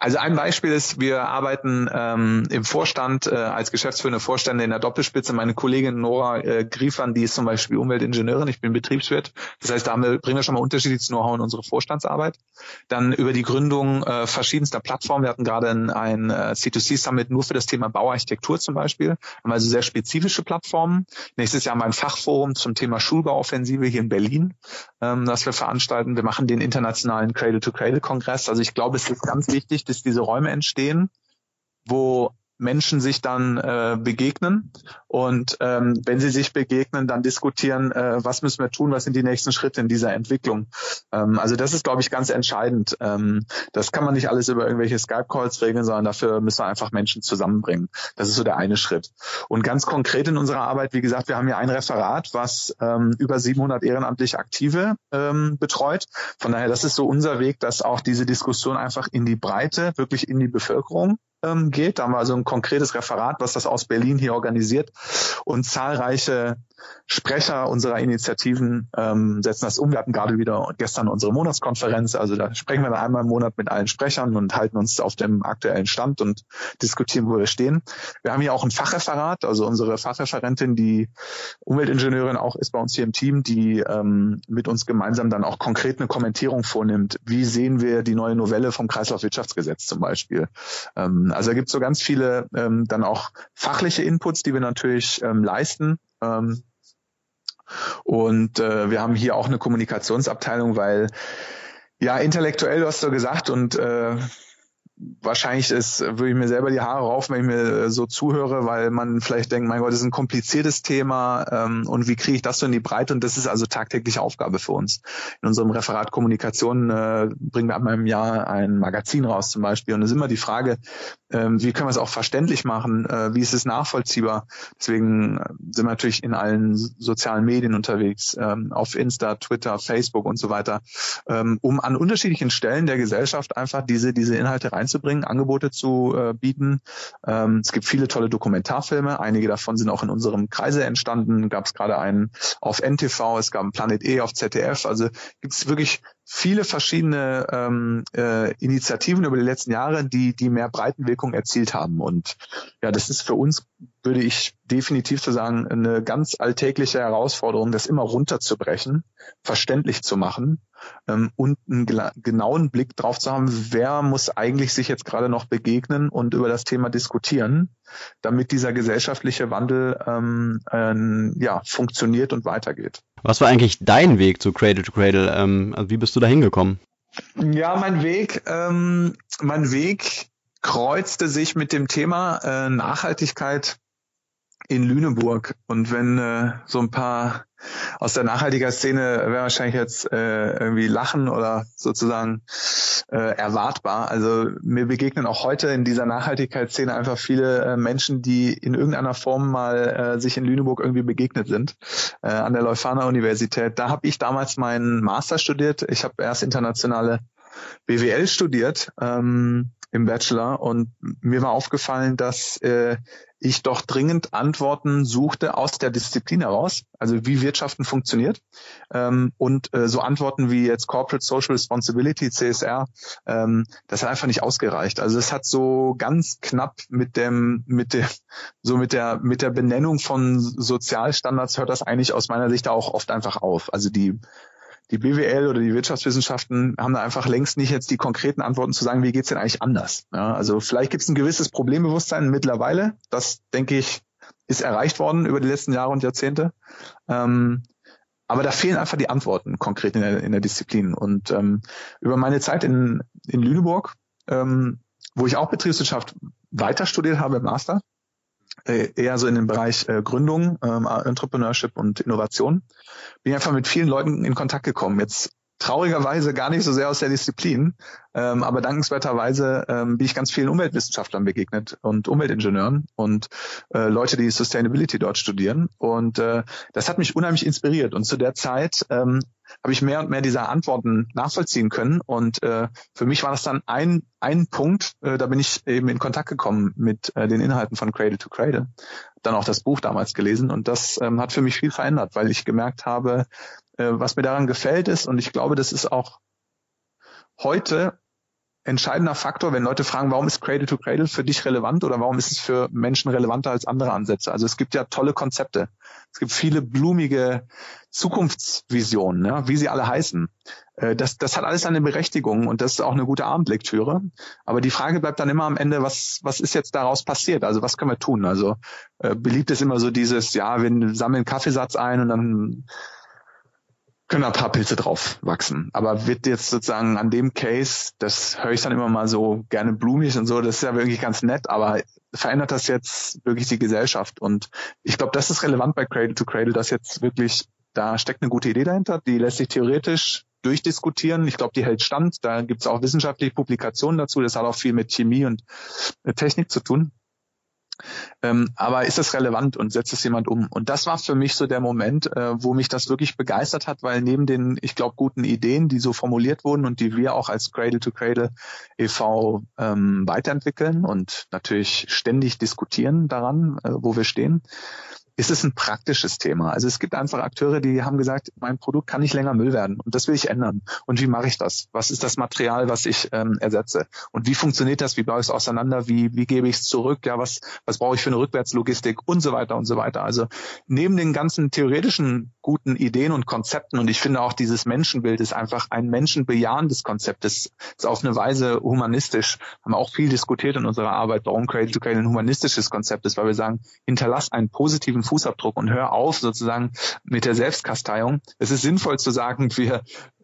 also ein Beispiel ist, wir arbeiten ähm, im Vorstand äh, als geschäftsführende Vorstände in der Doppelspitze. Meine Kollegin Nora äh, Griefern, die ist zum Beispiel Umweltingenieurin, ich bin Betriebswirt. Das heißt, da haben wir, bringen wir schon mal unterschiedliches Know-how in unsere Vorstandsarbeit. Dann über die Gründung äh, verschiedenster Plattformen. Wir hatten gerade ein, ein äh, C2C-Summit nur für das Thema Bauarchitektur zum Beispiel. Haben also sehr spezifische Plattformen. Nächstes Jahr haben wir ein Fachforum zum Thema Schulbauoffensive hier in Berlin, ähm, das wir veranstalten. Wir machen den internationalen Cradle-to-Cradle-Kongress. Also ich glaube, es ist ganz wichtig, dass diese Räume entstehen, wo Menschen sich dann äh, begegnen und ähm, wenn sie sich begegnen, dann diskutieren, äh, was müssen wir tun, was sind die nächsten Schritte in dieser Entwicklung. Ähm, also das ist, glaube ich, ganz entscheidend. Ähm, das kann man nicht alles über irgendwelche Skype-Calls regeln, sondern dafür müssen wir einfach Menschen zusammenbringen. Das ist so der eine Schritt. Und ganz konkret in unserer Arbeit, wie gesagt, wir haben ja ein Referat, was ähm, über 700 ehrenamtlich Aktive ähm, betreut. Von daher, das ist so unser Weg, dass auch diese Diskussion einfach in die Breite, wirklich in die Bevölkerung ähm, geht. Da haben wir also ein konkretes Referat, was das aus Berlin hier organisiert und zahlreiche Sprecher unserer Initiativen ähm, setzen das um. Wir hatten gerade wieder gestern unsere Monatskonferenz, also da sprechen wir dann einmal im Monat mit allen Sprechern und halten uns auf dem aktuellen Stand und diskutieren, wo wir stehen. Wir haben hier auch ein Fachreferat, also unsere Fachreferentin, die Umweltingenieurin auch ist bei uns hier im Team, die ähm, mit uns gemeinsam dann auch konkret eine Kommentierung vornimmt. Wie sehen wir die neue Novelle vom Kreislaufwirtschaftsgesetz zum Beispiel? Ähm, also da gibt es so ganz viele ähm, dann auch fachliche Inputs, die wir natürlich ähm, leisten. Ähm, und äh, wir haben hier auch eine Kommunikationsabteilung, weil ja, intellektuell, du hast du gesagt, und äh, wahrscheinlich ist, würde ich mir selber die Haare raufen, wenn ich mir so zuhöre, weil man vielleicht denkt, mein Gott, das ist ein kompliziertes Thema ähm, und wie kriege ich das so in die Breite? Und das ist also tagtägliche Aufgabe für uns. In unserem Referat Kommunikation äh, bringen wir einmal im Jahr ein Magazin raus zum Beispiel. Und es ist immer die Frage, ähm, wie können wir es auch verständlich machen? Äh, wie ist es nachvollziehbar? Deswegen äh, sind wir natürlich in allen sozialen Medien unterwegs, ähm, auf Insta, Twitter, Facebook und so weiter, ähm, um an unterschiedlichen Stellen der Gesellschaft einfach diese, diese Inhalte reinzubringen, Angebote zu äh, bieten. Ähm, es gibt viele tolle Dokumentarfilme. Einige davon sind auch in unserem Kreise entstanden. Gab es gerade einen auf NTV, es gab einen Planet E auf ZDF. Also gibt es wirklich viele verschiedene ähm, äh, Initiativen über die letzten Jahre, die, die mehr Breitenwirkung erzielt haben. Und ja, das ist für uns, würde ich definitiv zu sagen, eine ganz alltägliche Herausforderung, das immer runterzubrechen, verständlich zu machen ähm, und einen genauen Blick drauf zu haben, wer muss eigentlich sich jetzt gerade noch begegnen und über das Thema diskutieren, damit dieser gesellschaftliche Wandel ähm, äh, ja, funktioniert und weitergeht. Was war eigentlich dein Weg zu Cradle to Cradle? Ähm, also wie bist du da hingekommen? Ja, mein Weg, ähm, mein Weg kreuzte sich mit dem Thema äh, Nachhaltigkeit in Lüneburg. Und wenn äh, so ein paar aus der Nachhaltiger-Szene werden wahrscheinlich jetzt äh, irgendwie lachen oder sozusagen äh, erwartbar. Also mir begegnen auch heute in dieser Nachhaltigkeitsszene einfach viele äh, Menschen, die in irgendeiner Form mal äh, sich in Lüneburg irgendwie begegnet sind äh, an der Leuphana Universität. Da habe ich damals meinen Master studiert. Ich habe erst internationale BWL studiert ähm, im Bachelor und mir war aufgefallen, dass äh, ich doch dringend Antworten suchte aus der Disziplin heraus, also wie Wirtschaften funktioniert ähm, und äh, so Antworten wie jetzt Corporate Social Responsibility CSR, ähm, das hat einfach nicht ausgereicht. Also es hat so ganz knapp mit dem mit der so mit der mit der Benennung von Sozialstandards hört das eigentlich aus meiner Sicht auch oft einfach auf. Also die die BWL oder die Wirtschaftswissenschaften haben da einfach längst nicht jetzt die konkreten Antworten zu sagen, wie geht's denn eigentlich anders. Ja, also vielleicht gibt es ein gewisses Problembewusstsein mittlerweile. Das, denke ich, ist erreicht worden über die letzten Jahre und Jahrzehnte. Ähm, aber da fehlen einfach die Antworten konkret in der, in der Disziplin. Und ähm, über meine Zeit in, in Lüneburg, ähm, wo ich auch Betriebswirtschaft weiter studiert habe im Master, eher so in den Bereich äh, Gründung, ähm, Entrepreneurship und Innovation. Bin einfach mit vielen Leuten in Kontakt gekommen. Jetzt traurigerweise gar nicht so sehr aus der Disziplin, ähm, aber dankenswerterweise ähm, bin ich ganz vielen Umweltwissenschaftlern begegnet und Umweltingenieuren und äh, Leute, die Sustainability dort studieren. Und äh, das hat mich unheimlich inspiriert. Und zu der Zeit ähm, habe ich mehr und mehr dieser Antworten nachvollziehen können. Und äh, für mich war das dann ein, ein Punkt, äh, da bin ich eben in Kontakt gekommen mit äh, den Inhalten von Cradle to Cradle. Dann auch das Buch damals gelesen und das ähm, hat für mich viel verändert, weil ich gemerkt habe, was mir daran gefällt ist und ich glaube, das ist auch heute entscheidender Faktor, wenn Leute fragen, warum ist Cradle to Cradle für dich relevant oder warum ist es für Menschen relevanter als andere Ansätze? Also es gibt ja tolle Konzepte. Es gibt viele blumige Zukunftsvisionen, ja, wie sie alle heißen. Äh, das, das hat alles eine Berechtigung und das ist auch eine gute Abendlektüre. Aber die Frage bleibt dann immer am Ende, was, was ist jetzt daraus passiert? Also was können wir tun? Also äh, beliebt ist immer so dieses, ja, wir sammeln Kaffeesatz ein und dann können ein paar Pilze drauf wachsen. Aber wird jetzt sozusagen an dem Case, das höre ich dann immer mal so gerne blumig und so, das ist ja wirklich ganz nett, aber verändert das jetzt wirklich die Gesellschaft? Und ich glaube, das ist relevant bei Cradle to Cradle, dass jetzt wirklich, da steckt eine gute Idee dahinter, die lässt sich theoretisch durchdiskutieren. Ich glaube, die hält stand. Da gibt es auch wissenschaftliche Publikationen dazu. Das hat auch viel mit Chemie und Technik zu tun. Ähm, aber ist das relevant und setzt es jemand um? Und das war für mich so der Moment, äh, wo mich das wirklich begeistert hat, weil neben den, ich glaube, guten Ideen, die so formuliert wurden und die wir auch als Cradle to Cradle e.V. Ähm, weiterentwickeln und natürlich ständig diskutieren daran, äh, wo wir stehen, ist es ein praktisches Thema. Also es gibt einfach Akteure, die haben gesagt, mein Produkt kann nicht länger Müll werden und das will ich ändern. Und wie mache ich das? Was ist das Material, was ich ähm, ersetze? Und wie funktioniert das? Wie baue ich es auseinander? Wie, wie gebe ich es zurück? Ja, was, was brauche ich für eine Rückwärtslogistik und so weiter und so weiter. Also neben den ganzen theoretischen guten Ideen und Konzepten und ich finde auch dieses Menschenbild ist einfach ein menschenbejahendes Konzept. Das ist auf eine Weise humanistisch. Haben auch viel diskutiert in unserer Arbeit, warum Cradle to Cradle ein humanistisches Konzept ist, weil wir sagen, hinterlass einen positiven Fußabdruck und hör auf sozusagen mit der Selbstkasteiung. Es ist sinnvoll zu sagen, wir,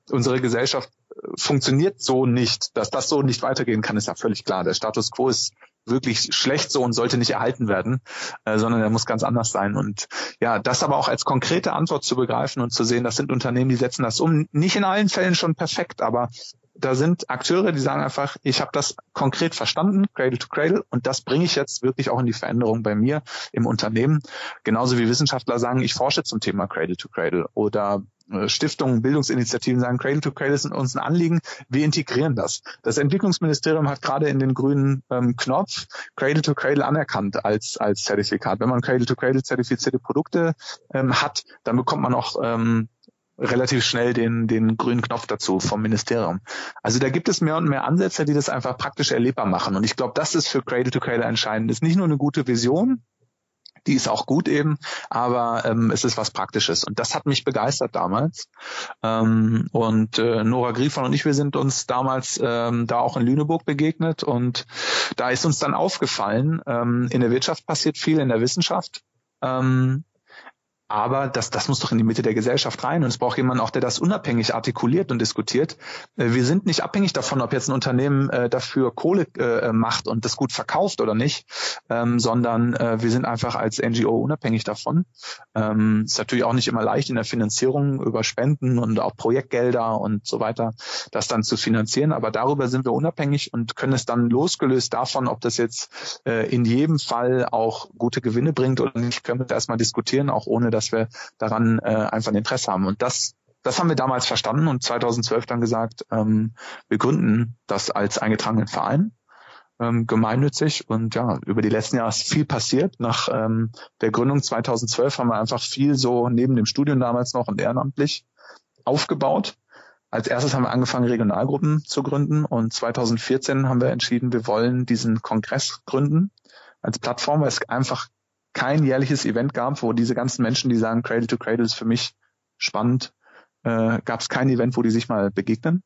unsere Gesellschaft funktioniert so nicht, dass das so nicht weitergehen kann, ist ja völlig klar. Der Status quo ist wirklich schlecht so und sollte nicht erhalten werden, äh, sondern er muss ganz anders sein. Und ja, das aber auch als konkrete Antwort zu begreifen und zu sehen, das sind Unternehmen, die setzen das um. Nicht in allen Fällen schon perfekt, aber da sind Akteure, die sagen einfach, ich habe das konkret verstanden, Cradle to Cradle, und das bringe ich jetzt wirklich auch in die Veränderung bei mir im Unternehmen. Genauso wie Wissenschaftler sagen, ich forsche zum Thema Cradle to Cradle oder äh, Stiftungen, Bildungsinitiativen sagen, Cradle to Cradle ist uns ein Anliegen, wir integrieren das. Das Entwicklungsministerium hat gerade in den grünen ähm, Knopf Cradle to Cradle anerkannt als, als Zertifikat. Wenn man Cradle to Cradle zertifizierte Produkte ähm, hat, dann bekommt man auch ähm, relativ schnell den, den grünen Knopf dazu vom Ministerium. Also da gibt es mehr und mehr Ansätze, die das einfach praktisch erlebbar machen. Und ich glaube, das ist für Cradle to Cradle entscheidend. Ist nicht nur eine gute Vision, die ist auch gut eben, aber ähm, es ist was Praktisches. Und das hat mich begeistert damals. Ähm, und äh, Nora Griefon und ich, wir sind uns damals ähm, da auch in Lüneburg begegnet. Und da ist uns dann aufgefallen, ähm, in der Wirtschaft passiert viel, in der Wissenschaft. Ähm, aber das, das muss doch in die Mitte der Gesellschaft rein. Und es braucht jemanden auch, der das unabhängig artikuliert und diskutiert. Äh, wir sind nicht abhängig davon, ob jetzt ein Unternehmen äh, dafür Kohle äh, macht und das gut verkauft oder nicht, ähm, sondern äh, wir sind einfach als NGO unabhängig davon. Ähm, ist natürlich auch nicht immer leicht in der Finanzierung über Spenden und auch Projektgelder und so weiter, das dann zu finanzieren. Aber darüber sind wir unabhängig und können es dann losgelöst davon, ob das jetzt äh, in jedem Fall auch gute Gewinne bringt oder nicht, können wir erstmal diskutieren, auch ohne dass wir daran äh, einfach ein Interesse haben. Und das, das haben wir damals verstanden und 2012 dann gesagt, ähm, wir gründen das als eingetragenen Verein ähm, gemeinnützig und ja, über die letzten Jahre ist viel passiert. Nach ähm, der Gründung 2012 haben wir einfach viel so neben dem Studium damals noch und ehrenamtlich aufgebaut. Als erstes haben wir angefangen, Regionalgruppen zu gründen und 2014 haben wir entschieden, wir wollen diesen Kongress gründen als Plattform, weil es einfach kein jährliches Event gab, wo diese ganzen Menschen, die sagen, Cradle to Cradle ist für mich spannend, äh, gab es kein Event, wo die sich mal begegnen.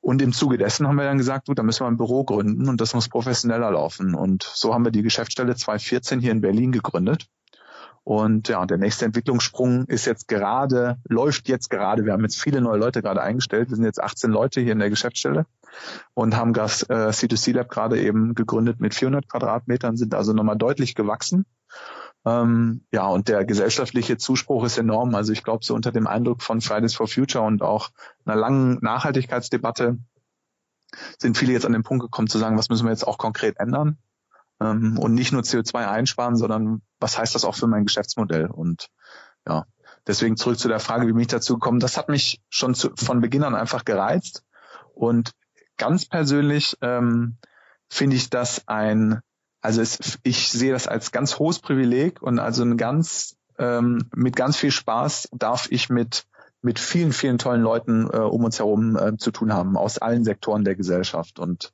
Und im Zuge dessen haben wir dann gesagt, gut, da müssen wir ein Büro gründen und das muss professioneller laufen. Und so haben wir die Geschäftsstelle 2014 hier in Berlin gegründet. Und ja, der nächste Entwicklungssprung ist jetzt gerade, läuft jetzt gerade. Wir haben jetzt viele neue Leute gerade eingestellt. Wir sind jetzt 18 Leute hier in der Geschäftsstelle und haben das äh, C2C Lab gerade eben gegründet mit 400 Quadratmetern, sind also nochmal deutlich gewachsen. Ähm, ja, und der gesellschaftliche Zuspruch ist enorm. Also ich glaube, so unter dem Eindruck von Fridays for Future und auch einer langen Nachhaltigkeitsdebatte sind viele jetzt an den Punkt gekommen zu sagen, was müssen wir jetzt auch konkret ändern? Ähm, und nicht nur CO2 einsparen, sondern was heißt das auch für mein Geschäftsmodell? Und ja, deswegen zurück zu der Frage, wie bin ich dazu gekommen? Das hat mich schon zu, von Beginn an einfach gereizt. Und ganz persönlich ähm, finde ich das ein also es, ich sehe das als ganz hohes Privileg und also ein ganz ähm, mit ganz viel Spaß darf ich mit mit vielen, vielen tollen Leuten äh, um uns herum äh, zu tun haben, aus allen Sektoren der Gesellschaft. Und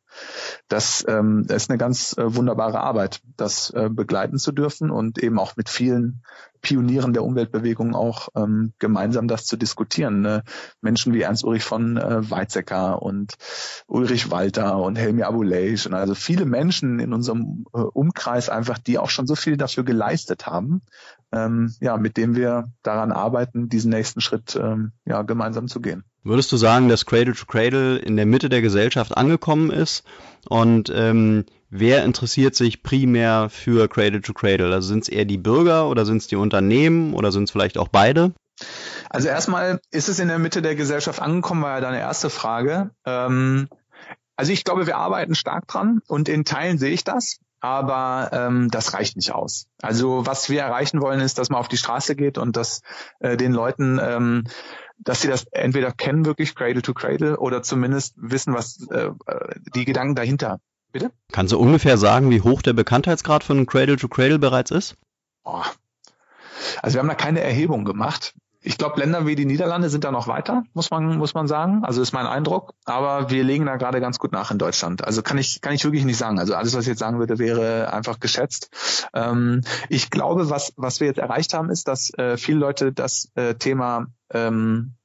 das ähm, ist eine ganz äh, wunderbare Arbeit, das äh, begleiten zu dürfen und eben auch mit vielen Pionieren der Umweltbewegung auch ähm, gemeinsam das zu diskutieren. Ne? Menschen wie Ernst-Ulrich von äh, Weizsäcker und Ulrich Walter und Helmi Abuleix und also viele Menschen in unserem äh, Umkreis einfach, die auch schon so viel dafür geleistet haben, ähm, ja, mit dem wir daran arbeiten, diesen nächsten Schritt ähm, ja, gemeinsam zu gehen. Würdest du sagen, dass Cradle to Cradle in der Mitte der Gesellschaft angekommen ist und ähm, wer interessiert sich primär für Cradle to Cradle? Also sind es eher die Bürger oder sind es die Unternehmen oder sind es vielleicht auch beide? Also erstmal ist es in der Mitte der Gesellschaft angekommen, war ja deine erste Frage. Ähm, also ich glaube, wir arbeiten stark dran und in Teilen sehe ich das, aber ähm, das reicht nicht aus. Also was wir erreichen wollen, ist, dass man auf die Straße geht und dass äh, den Leuten ähm, dass sie das entweder kennen wirklich Cradle to Cradle oder zumindest wissen, was äh, die Gedanken dahinter Bitte? Kannst du ungefähr sagen, wie hoch der Bekanntheitsgrad von Cradle to Cradle bereits ist? Oh. Also wir haben da keine Erhebung gemacht. Ich glaube, Länder wie die Niederlande sind da noch weiter, muss man, muss man sagen. Also ist mein Eindruck. Aber wir legen da gerade ganz gut nach in Deutschland. Also kann ich, kann ich wirklich nicht sagen. Also alles, was ich jetzt sagen würde, wäre einfach geschätzt. Ähm, ich glaube, was, was wir jetzt erreicht haben, ist, dass äh, viele Leute das äh, Thema ähm,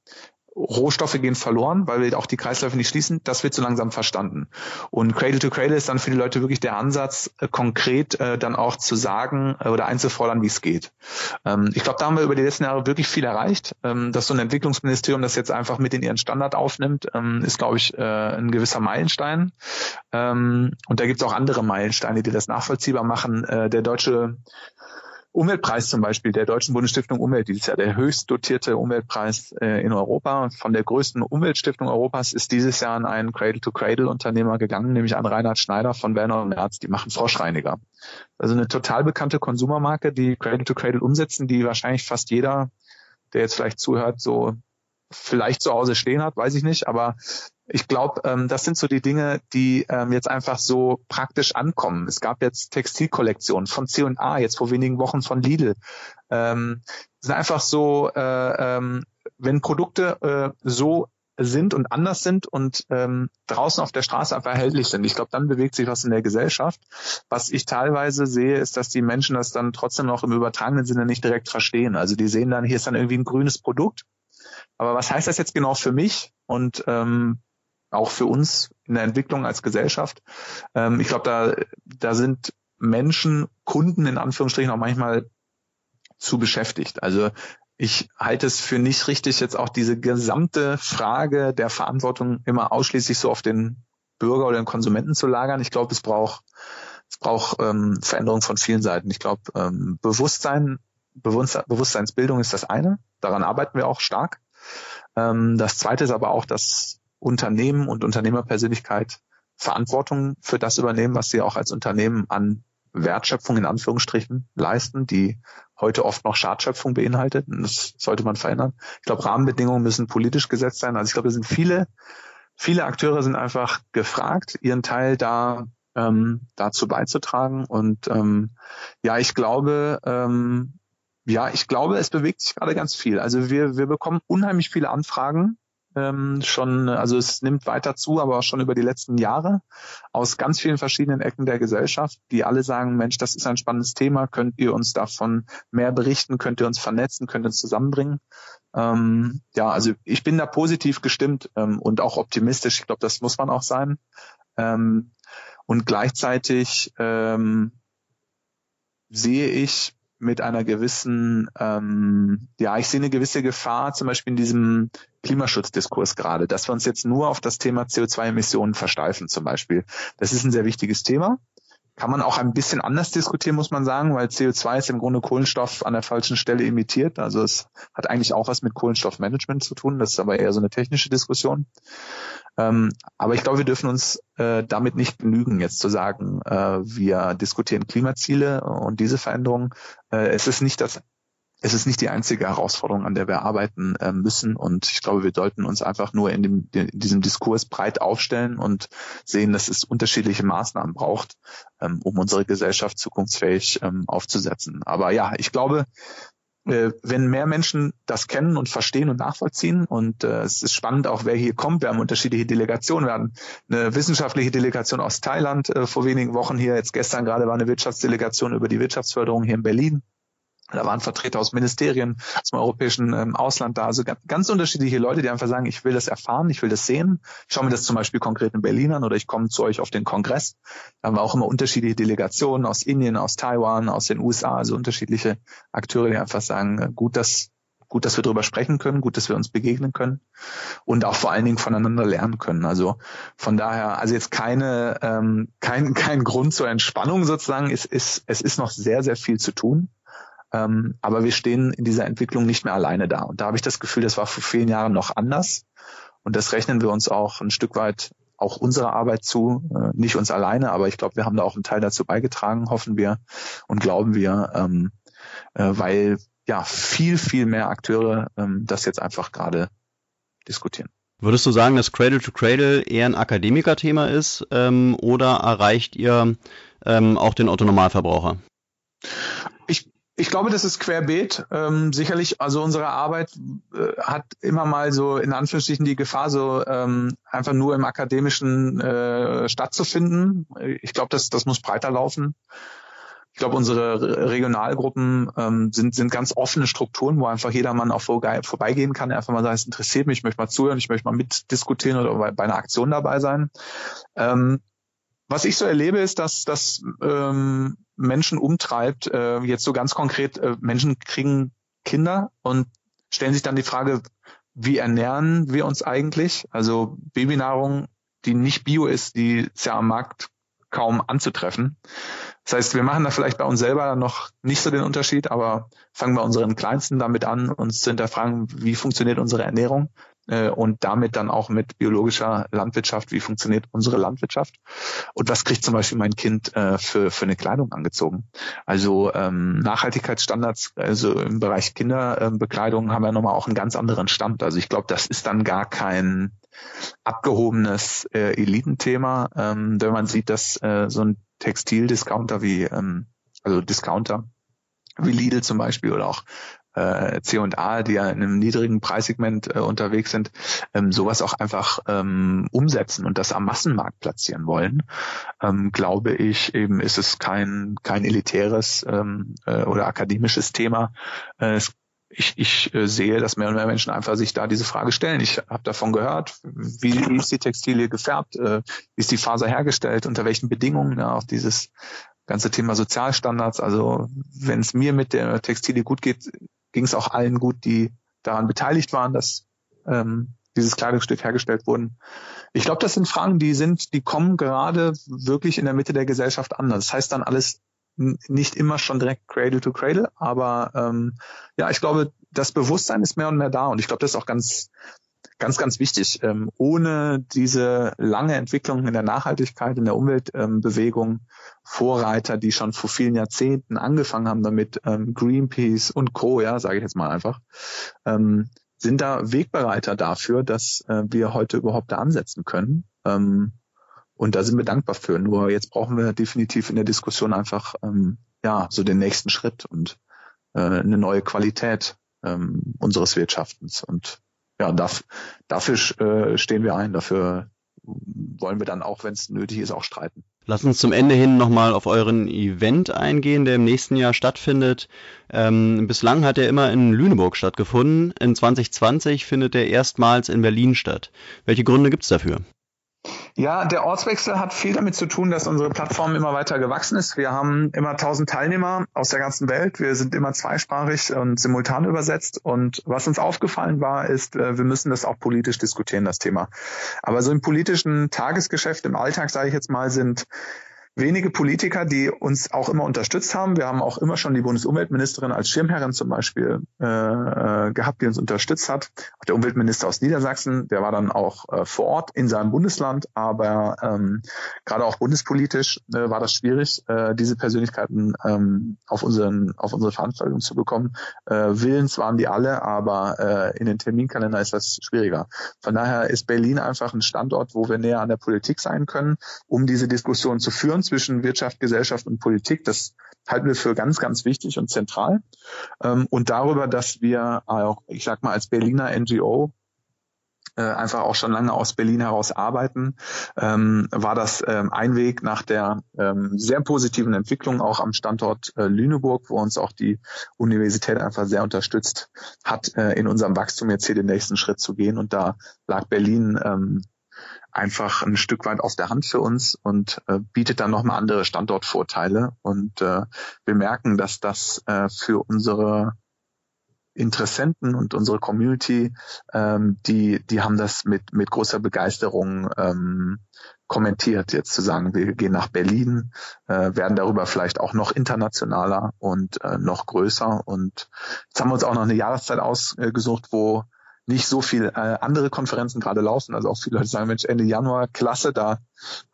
Rohstoffe gehen verloren, weil wir auch die Kreisläufe nicht schließen. Das wird so langsam verstanden. Und Cradle to Cradle ist dann für die Leute wirklich der Ansatz, äh, konkret äh, dann auch zu sagen äh, oder einzufordern, wie es geht. Ähm, ich glaube, da haben wir über die letzten Jahre wirklich viel erreicht. Ähm, dass so ein Entwicklungsministerium das jetzt einfach mit in ihren Standard aufnimmt, ähm, ist, glaube ich, äh, ein gewisser Meilenstein. Ähm, und da gibt es auch andere Meilensteine, die das nachvollziehbar machen. Äh, der deutsche Umweltpreis zum Beispiel der Deutschen Bundesstiftung Umwelt, dieses Jahr der höchst dotierte Umweltpreis äh, in Europa. Von der größten Umweltstiftung Europas ist dieses Jahr an einen Cradle-to-Cradle-Unternehmer gegangen, nämlich an Reinhard Schneider von Werner und Merz. Die machen Froschreiniger. Also eine total bekannte Konsumermarke, die Cradle-to-Cradle umsetzen, die wahrscheinlich fast jeder, der jetzt vielleicht zuhört, so vielleicht zu Hause stehen hat, weiß ich nicht, aber ich glaube, ähm, das sind so die Dinge, die ähm, jetzt einfach so praktisch ankommen. Es gab jetzt Textilkollektionen von C&A, jetzt vor wenigen Wochen von Lidl. Ähm, sind einfach so, äh, ähm, wenn Produkte äh, so sind und anders sind und ähm, draußen auf der Straße einfach erhältlich sind. Ich glaube, dann bewegt sich was in der Gesellschaft. Was ich teilweise sehe, ist, dass die Menschen das dann trotzdem noch im übertragenen Sinne nicht direkt verstehen. Also die sehen dann, hier ist dann irgendwie ein grünes Produkt. Aber was heißt das jetzt genau für mich? Und ähm, auch für uns in der Entwicklung als Gesellschaft. Ähm, ich glaube, da, da sind Menschen, Kunden in Anführungsstrichen auch manchmal zu beschäftigt. Also ich halte es für nicht richtig, jetzt auch diese gesamte Frage der Verantwortung immer ausschließlich so auf den Bürger oder den Konsumenten zu lagern. Ich glaube, es braucht es braucht ähm, Veränderung von vielen Seiten. Ich glaube, ähm, Bewusstsein, Bewusstseinsbildung ist das eine. Daran arbeiten wir auch stark. Ähm, das zweite ist aber auch, dass Unternehmen und Unternehmerpersönlichkeit Verantwortung für das übernehmen, was sie auch als Unternehmen an Wertschöpfung in Anführungsstrichen leisten, die heute oft noch Schadschöpfung beinhaltet. Und das sollte man verändern. Ich glaube, Rahmenbedingungen müssen politisch gesetzt sein. Also ich glaube, es sind viele, viele Akteure sind einfach gefragt, ihren Teil da ähm, dazu beizutragen. Und ähm, ja, ich glaube, ähm, ja, ich glaube, es bewegt sich gerade ganz viel. Also wir, wir bekommen unheimlich viele Anfragen ähm, schon, also es nimmt weiter zu, aber auch schon über die letzten Jahre aus ganz vielen verschiedenen Ecken der Gesellschaft, die alle sagen, Mensch, das ist ein spannendes Thema, könnt ihr uns davon mehr berichten, könnt ihr uns vernetzen, könnt ihr uns zusammenbringen. Ähm, ja, also ich bin da positiv gestimmt ähm, und auch optimistisch. Ich glaube, das muss man auch sein. Ähm, und gleichzeitig ähm, sehe ich mit einer gewissen, ähm, ja, ich sehe eine gewisse Gefahr, zum Beispiel in diesem Klimaschutzdiskurs gerade, dass wir uns jetzt nur auf das Thema CO2-Emissionen versteifen zum Beispiel. Das ist ein sehr wichtiges Thema. Kann man auch ein bisschen anders diskutieren, muss man sagen, weil CO2 ist im Grunde Kohlenstoff an der falschen Stelle emittiert. Also es hat eigentlich auch was mit Kohlenstoffmanagement zu tun. Das ist aber eher so eine technische Diskussion. Ähm, aber ich glaube, wir dürfen uns äh, damit nicht genügen, jetzt zu sagen, äh, wir diskutieren Klimaziele und diese Veränderungen. Äh, es ist nicht das es ist nicht die einzige Herausforderung, an der wir arbeiten äh, müssen. Und ich glaube, wir sollten uns einfach nur in, dem, in diesem Diskurs breit aufstellen und sehen, dass es unterschiedliche Maßnahmen braucht, ähm, um unsere Gesellschaft zukunftsfähig ähm, aufzusetzen. Aber ja, ich glaube, äh, wenn mehr Menschen das kennen und verstehen und nachvollziehen. Und äh, es ist spannend auch, wer hier kommt. Wir haben unterschiedliche Delegationen. Wir hatten eine wissenschaftliche Delegation aus Thailand äh, vor wenigen Wochen hier. Jetzt gestern gerade war eine Wirtschaftsdelegation über die Wirtschaftsförderung hier in Berlin. Da waren Vertreter aus Ministerien, aus dem europäischen ähm, Ausland da. Also ganz, ganz, unterschiedliche Leute, die einfach sagen, ich will das erfahren, ich will das sehen. Ich schaue mir das zum Beispiel konkret in Berlin an oder ich komme zu euch auf den Kongress. Da haben wir auch immer unterschiedliche Delegationen aus Indien, aus Taiwan, aus den USA, also unterschiedliche Akteure, die einfach sagen, äh, gut, dass gut, dass wir darüber sprechen können, gut, dass wir uns begegnen können und auch vor allen Dingen voneinander lernen können. Also von daher, also jetzt keine, ähm, kein, kein Grund zur Entspannung sozusagen. Es ist, es ist noch sehr, sehr viel zu tun. Ähm, aber wir stehen in dieser Entwicklung nicht mehr alleine da. Und da habe ich das Gefühl, das war vor vielen Jahren noch anders. Und das rechnen wir uns auch ein Stück weit auch unserer Arbeit zu, äh, nicht uns alleine, aber ich glaube, wir haben da auch einen Teil dazu beigetragen, hoffen wir und glauben wir, ähm, äh, weil ja viel, viel mehr Akteure ähm, das jetzt einfach gerade diskutieren. Würdest du sagen, dass Cradle to Cradle eher ein Akademikerthema ist ähm, oder erreicht ihr ähm, auch den Autonormalverbraucher? Ich glaube, das ist querbeet. Ähm, sicherlich, also unsere Arbeit äh, hat immer mal so in Anführungsstrichen die Gefahr, so ähm, einfach nur im Akademischen äh, stattzufinden. Ich glaube, das, das muss breiter laufen. Ich glaube, unsere Regionalgruppen ähm, sind, sind ganz offene Strukturen, wo einfach jedermann auch vorbeigehen kann, einfach mal sagt, es interessiert mich, ich möchte mal zuhören, ich möchte mal mitdiskutieren oder bei, bei einer Aktion dabei sein. Ähm, was ich so erlebe, ist, dass, dass ähm, Menschen umtreibt, äh, jetzt so ganz konkret, äh, Menschen kriegen Kinder und stellen sich dann die Frage, wie ernähren wir uns eigentlich? Also Babynahrung, die nicht bio ist, die ist ja am Markt kaum anzutreffen. Das heißt, wir machen da vielleicht bei uns selber noch nicht so den Unterschied, aber fangen bei unseren Kleinsten damit an, uns zu hinterfragen, wie funktioniert unsere Ernährung äh, und damit dann auch mit biologischer Landwirtschaft, wie funktioniert unsere Landwirtschaft und was kriegt zum Beispiel mein Kind äh, für, für eine Kleidung angezogen. Also ähm, Nachhaltigkeitsstandards, also im Bereich Kinderbekleidung haben wir nochmal auch einen ganz anderen Stand. Also ich glaube, das ist dann gar kein abgehobenes äh, Elitenthema, ähm, wenn man sieht, dass äh, so ein Textildiscounter wie, ähm, also Discounter wie Lidl zum Beispiel oder auch äh, C&A, die ja in einem niedrigen Preissegment äh, unterwegs sind, ähm, sowas auch einfach ähm, umsetzen und das am Massenmarkt platzieren wollen, ähm, glaube ich, eben ist es kein, kein elitäres ähm, äh, oder akademisches Thema. Äh, ich, ich äh, sehe, dass mehr und mehr Menschen einfach sich da diese Frage stellen. Ich habe davon gehört, wie, wie ist die Textilie gefärbt, äh, wie ist die Faser hergestellt, unter welchen Bedingungen, ja, auch dieses ganze Thema Sozialstandards. Also wenn es mir mit der Textilie gut geht, ging es auch allen gut, die daran beteiligt waren, dass ähm, dieses Kleidungsstück hergestellt wurden. Ich glaube, das sind Fragen, die sind, die kommen gerade wirklich in der Mitte der Gesellschaft an. Das heißt dann alles nicht immer schon direkt Cradle to Cradle, aber ähm, ja, ich glaube, das Bewusstsein ist mehr und mehr da und ich glaube, das ist auch ganz ganz, ganz wichtig. Ähm, ohne diese lange Entwicklung in der Nachhaltigkeit, in der Umweltbewegung, ähm, Vorreiter, die schon vor vielen Jahrzehnten angefangen haben damit, ähm, Greenpeace und Co., ja, sage ich jetzt mal einfach, ähm, sind da Wegbereiter dafür, dass äh, wir heute überhaupt da ansetzen können. Ähm, und da sind wir dankbar für. Nur jetzt brauchen wir definitiv in der Diskussion einfach ähm, ja so den nächsten Schritt und äh, eine neue Qualität ähm, unseres Wirtschaftens. Und ja, dafür, dafür äh, stehen wir ein, dafür wollen wir dann auch, wenn es nötig ist, auch streiten. Lass uns zum Ende hin nochmal auf euren Event eingehen, der im nächsten Jahr stattfindet. Ähm, bislang hat er immer in Lüneburg stattgefunden. In 2020 findet er erstmals in Berlin statt. Welche Gründe gibt es dafür? Ja, der Ortswechsel hat viel damit zu tun, dass unsere Plattform immer weiter gewachsen ist. Wir haben immer 1000 Teilnehmer aus der ganzen Welt. Wir sind immer zweisprachig und simultan übersetzt. Und was uns aufgefallen war, ist, äh, wir müssen das auch politisch diskutieren, das Thema. Aber so im politischen Tagesgeschäft, im Alltag, sage ich jetzt mal, sind wenige Politiker, die uns auch immer unterstützt haben. Wir haben auch immer schon die Bundesumweltministerin als Schirmherrin zum Beispiel äh, äh, gehabt, die uns unterstützt hat. Auch der Umweltminister aus Niedersachsen, der war dann auch äh, vor Ort in seinem Bundesland, aber ähm, gerade auch bundespolitisch äh, war das schwierig, äh, diese Persönlichkeiten ähm, auf unseren auf unsere Veranstaltung zu bekommen. Äh, willens waren die alle, aber äh, in den Terminkalender ist das schwieriger. Von daher ist Berlin einfach ein Standort, wo wir näher an der Politik sein können, um diese Diskussion zu führen zwischen Wirtschaft, Gesellschaft und Politik. Das halten wir für ganz, ganz wichtig und zentral. Ähm, und darüber, dass wir auch, ich sag mal, als Berliner NGO äh, einfach auch schon lange aus Berlin heraus arbeiten, ähm, war das ähm, ein Weg nach der sehr positiven Entwicklung auch am Standort äh, Lüneburg, wo uns auch die Universität einfach sehr unterstützt hat, äh, in unserem Wachstum jetzt hier den nächsten Schritt zu gehen. Und da lag Berlin einfach ein Stück weit aus der Hand für uns und äh, bietet dann nochmal andere Standortvorteile. Und äh, wir merken, dass das äh, für unsere Interessenten und unsere Community, ähm, die, die haben das mit, mit großer Begeisterung ähm, kommentiert, jetzt zu sagen, wir gehen nach Berlin, äh, werden darüber vielleicht auch noch internationaler und äh, noch größer. Und jetzt haben wir uns auch noch eine Jahreszeit ausgesucht, wo nicht so viel äh, andere Konferenzen gerade laufen. Also auch viele Leute sagen, Mensch, Ende Januar, klasse, da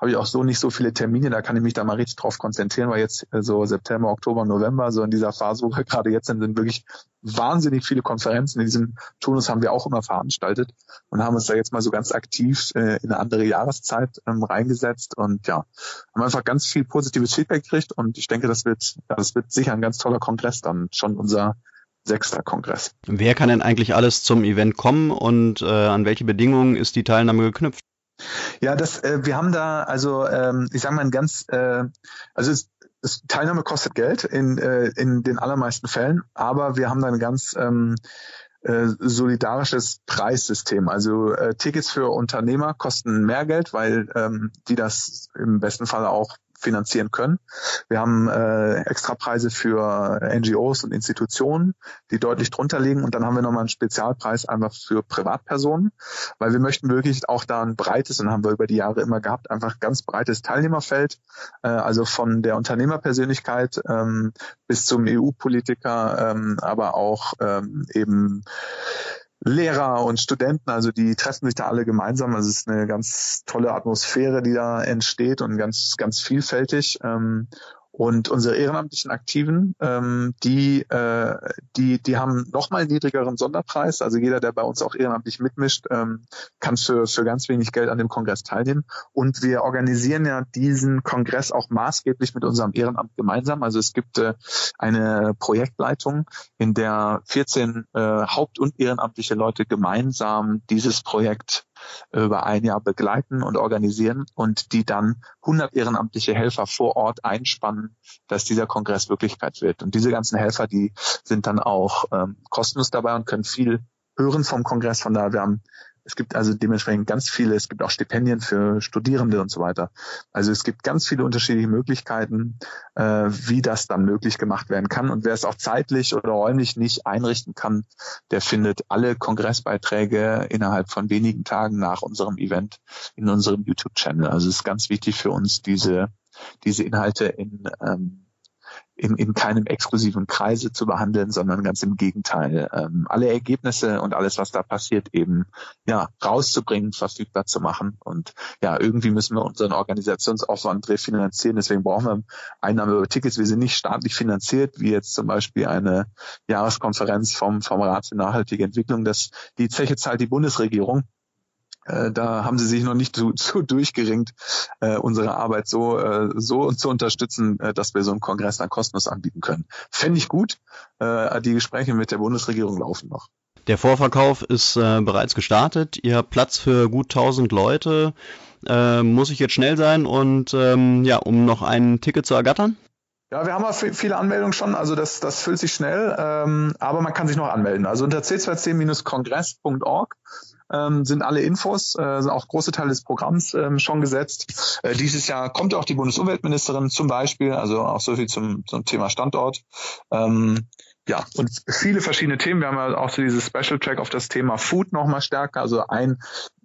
habe ich auch so nicht so viele Termine, da kann ich mich da mal richtig drauf konzentrieren, weil jetzt äh, so September, Oktober, November, so in dieser Phase, wo wir gerade jetzt sind, sind wirklich wahnsinnig viele Konferenzen. In diesem Turnus haben wir auch immer veranstaltet und haben uns da jetzt mal so ganz aktiv äh, in eine andere Jahreszeit ähm, reingesetzt und ja, haben einfach ganz viel positives Feedback gekriegt und ich denke, das wird, ja, das wird sicher ein ganz toller Kongress dann schon unser sechster Kongress. Wer kann denn eigentlich alles zum Event kommen und äh, an welche Bedingungen ist die Teilnahme geknüpft? Ja, das, äh, wir haben da, also ähm, ich sage mal ein ganz, äh, also es, das Teilnahme kostet Geld in, äh, in den allermeisten Fällen, aber wir haben da ein ganz ähm, äh, solidarisches Preissystem. Also äh, Tickets für Unternehmer kosten mehr Geld, weil ähm, die das im besten Fall auch finanzieren können. Wir haben äh, Extrapreise für NGOs und Institutionen, die deutlich drunter liegen. Und dann haben wir nochmal einen Spezialpreis einfach für Privatpersonen, weil wir möchten wirklich auch da ein breites, und haben wir über die Jahre immer gehabt, einfach ganz breites Teilnehmerfeld, äh, also von der Unternehmerpersönlichkeit ähm, bis zum EU-Politiker, ähm, aber auch ähm, eben Lehrer und Studenten, also die treffen sich da alle gemeinsam. Also es ist eine ganz tolle Atmosphäre, die da entsteht und ganz, ganz vielfältig. Ähm, und unsere ehrenamtlichen Aktiven, ähm, die, äh, die, die haben nochmal einen niedrigeren Sonderpreis. Also jeder, der bei uns auch ehrenamtlich mitmischt, ähm, kann für, für ganz wenig Geld an dem Kongress teilnehmen. Und wir organisieren ja diesen Kongress auch maßgeblich mit unserem Ehrenamt gemeinsam. Also es gibt äh, eine Projektleitung, in der 14 äh, haupt- und ehrenamtliche Leute gemeinsam dieses Projekt über ein Jahr begleiten und organisieren und die dann 100 ehrenamtliche Helfer vor Ort einspannen, dass dieser Kongress Wirklichkeit wird. Und diese ganzen Helfer, die sind dann auch ähm, kostenlos dabei und können viel hören vom Kongress. Von daher, wir haben Es gibt also dementsprechend ganz viele, es gibt auch Stipendien für Studierende und so weiter. Also es gibt ganz viele unterschiedliche Möglichkeiten, äh, wie das dann möglich gemacht werden kann. Und wer es auch zeitlich oder räumlich nicht einrichten kann, der findet alle Kongressbeiträge innerhalb von wenigen Tagen nach unserem Event in unserem YouTube-Channel. Also es ist ganz wichtig für uns, diese, diese Inhalte in ähm, in, in keinem exklusiven Kreise zu behandeln, sondern ganz im Gegenteil, ähm, alle Ergebnisse und alles, was da passiert, eben ja rauszubringen, verfügbar zu machen. Und ja, irgendwie müssen wir unseren Organisationsaufwand refinanzieren. Deswegen brauchen wir Einnahmen über Tickets. Wir sind nicht staatlich finanziert, wie jetzt zum Beispiel eine Jahreskonferenz vom, vom Rat für nachhaltige Entwicklung. Das, die Zeche zahlt die Bundesregierung. Äh, da haben sie sich noch nicht so, so durchgeringt, äh, unsere Arbeit so, äh, so zu unterstützen, äh, dass wir so einen Kongress dann kostenlos anbieten können. Fände ich gut. Äh, die Gespräche mit der Bundesregierung laufen noch. Der Vorverkauf ist äh, bereits gestartet. Ihr habt Platz für gut 1000 Leute. Äh, muss ich jetzt schnell sein und ähm, ja, um noch ein Ticket zu ergattern? Ja, wir haben auch viele Anmeldungen schon, also das, das füllt sich schnell, ähm, aber man kann sich noch anmelden. Also unter c2c-kongress.org ähm, sind alle Infos, äh, auch große Teile des Programms ähm, schon gesetzt. Äh, dieses Jahr kommt auch die Bundesumweltministerin zum Beispiel, also auch so viel zum, zum Thema Standort. Ähm, ja, und viele verschiedene Themen. Wir haben ja auch so dieses Special Track auf das Thema Food nochmal stärker. Also ein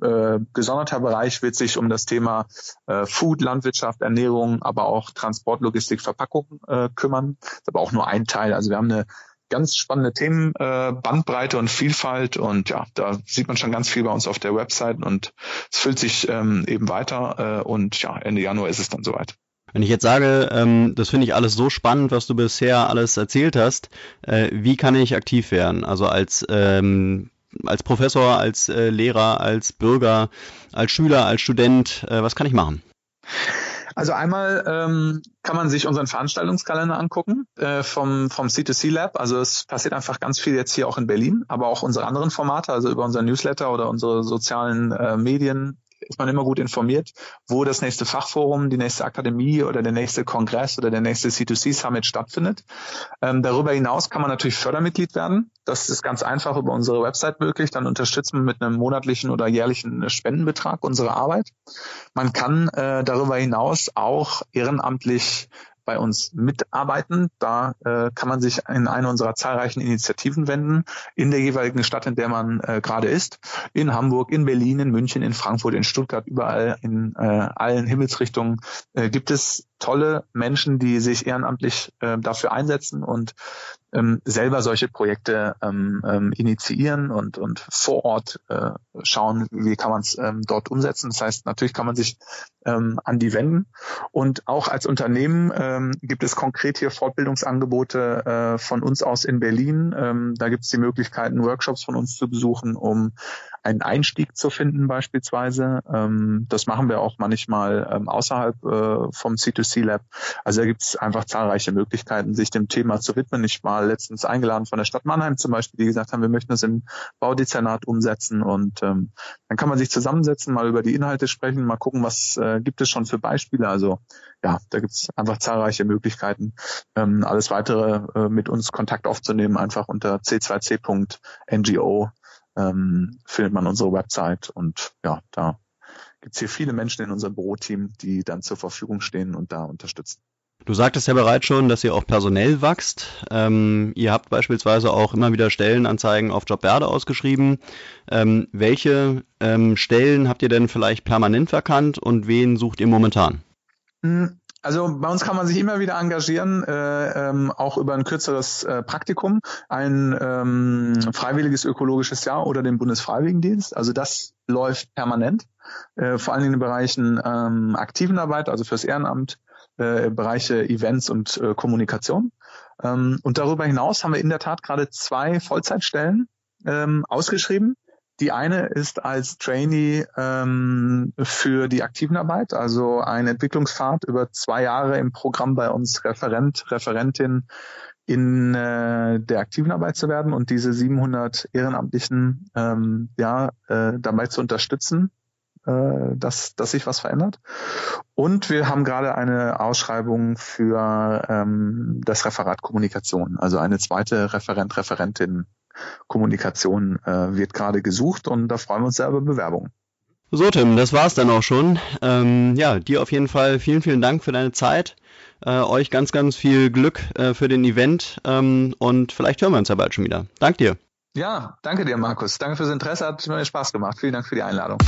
äh, gesonderter Bereich wird sich um das Thema äh, Food, Landwirtschaft, Ernährung, aber auch Transport, Logistik, Verpackung äh, kümmern. Das ist aber auch nur ein Teil. Also wir haben eine ganz spannende Themen, äh, Bandbreite und Vielfalt und ja, da sieht man schon ganz viel bei uns auf der Website und es füllt sich ähm, eben weiter äh, und ja, Ende Januar ist es dann soweit. Wenn ich jetzt sage, ähm, das finde ich alles so spannend, was du bisher alles erzählt hast, äh, wie kann ich aktiv werden? Also als ähm, als Professor, als äh, Lehrer, als Bürger, als Schüler, als Student, äh, was kann ich machen? Also einmal ähm, kann man sich unseren Veranstaltungskalender angucken äh, vom, vom C2C Lab. Also es passiert einfach ganz viel jetzt hier auch in Berlin, aber auch unsere anderen Formate, also über unser Newsletter oder unsere sozialen äh, Medien ist man immer gut informiert, wo das nächste Fachforum, die nächste Akademie oder der nächste Kongress oder der nächste C2C Summit stattfindet. Ähm, darüber hinaus kann man natürlich Fördermitglied werden. Das ist ganz einfach über unsere Website möglich. Dann unterstützen wir mit einem monatlichen oder jährlichen Spendenbetrag unsere Arbeit. Man kann äh, darüber hinaus auch ehrenamtlich bei uns mitarbeiten. Da äh, kann man sich in eine unserer zahlreichen Initiativen wenden, in der jeweiligen Stadt, in der man äh, gerade ist. In Hamburg, in Berlin, in München, in Frankfurt, in Stuttgart, überall in äh, allen Himmelsrichtungen äh, gibt es tolle Menschen, die sich ehrenamtlich äh, dafür einsetzen und ähm, selber solche Projekte ähm, ähm, initiieren und, und vor Ort äh, schauen, wie kann man es ähm, dort umsetzen. Das heißt, natürlich kann man sich ähm, an die wenden. Und auch als Unternehmen ähm, gibt es konkret hier Fortbildungsangebote äh, von uns aus in Berlin. Ähm, da gibt es die Möglichkeiten, Workshops von uns zu besuchen, um einen Einstieg zu finden beispielsweise. Ähm, das machen wir auch manchmal ähm, außerhalb äh, vom C2C Lab. Also da gibt es einfach zahlreiche Möglichkeiten, sich dem Thema zu widmen. Ich war letztens eingeladen von der Stadt Mannheim zum Beispiel, die gesagt haben, wir möchten das im Baudezernat umsetzen und ähm, dann kann man sich zusammensetzen, mal über die Inhalte sprechen, mal gucken, was äh, gibt es schon für Beispiele. Also ja, da gibt es einfach zahlreiche Möglichkeiten, ähm, alles weitere äh, mit uns Kontakt aufzunehmen, einfach unter c2c.ngo ähm, findet man unsere Website und ja, da gibt es hier viele Menschen in unserem Büroteam, die dann zur Verfügung stehen und da unterstützen. Du sagtest ja bereits schon, dass ihr auch personell wächst. Ähm, ihr habt beispielsweise auch immer wieder Stellenanzeigen auf Jobberde ausgeschrieben. Ähm, welche ähm, Stellen habt ihr denn vielleicht permanent verkannt und wen sucht ihr momentan? Hm, also bei uns kann man sich immer wieder engagieren, äh, ähm, auch über ein kürzeres äh, Praktikum, ein ähm, freiwilliges ökologisches Jahr oder den Bundesfreiwilligendienst. Also das läuft permanent, äh, vor allen Dingen in den Bereichen ähm, aktiven Arbeit, also fürs Ehrenamt, äh, Bereiche Events und äh, Kommunikation. Ähm, und darüber hinaus haben wir in der Tat gerade zwei Vollzeitstellen ähm, ausgeschrieben. Die eine ist als Trainee ähm, für die Aktivenarbeit, also ein Entwicklungspfad über zwei Jahre im Programm bei uns Referent, Referentin in äh, der Aktivenarbeit zu werden und diese 700 Ehrenamtlichen ähm, ja äh, dabei zu unterstützen, äh, dass, dass sich was verändert. Und wir haben gerade eine Ausschreibung für ähm, das Referat Kommunikation, also eine zweite Referent, Referentin Kommunikation äh, wird gerade gesucht und da freuen wir uns sehr über Bewerbungen. So, Tim, das war's dann auch schon. Ähm, ja, dir auf jeden Fall vielen, vielen Dank für deine Zeit. Äh, euch ganz, ganz viel Glück äh, für den Event ähm, und vielleicht hören wir uns ja bald schon wieder. Dank dir. Ja, danke dir, Markus. Danke fürs Interesse, hat mir Spaß gemacht. Vielen Dank für die Einladung.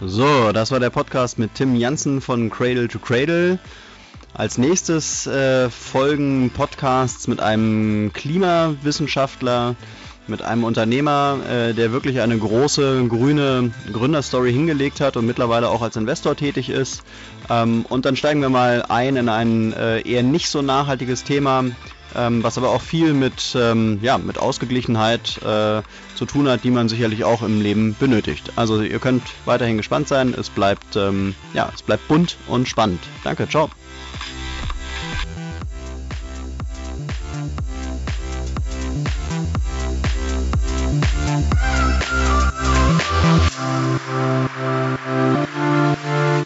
So, das war der Podcast mit Tim Janssen von Cradle to Cradle. Als nächstes äh, folgen Podcasts mit einem Klimawissenschaftler, mit einem Unternehmer, äh, der wirklich eine große grüne Gründerstory hingelegt hat und mittlerweile auch als Investor tätig ist. Ähm, und dann steigen wir mal ein in ein äh, eher nicht so nachhaltiges Thema, ähm, was aber auch viel mit, ähm, ja, mit Ausgeglichenheit äh, zu tun hat, die man sicherlich auch im Leben benötigt. Also ihr könnt weiterhin gespannt sein. Es bleibt, ähm, ja, es bleibt bunt und spannend. Danke, ciao. Thank you.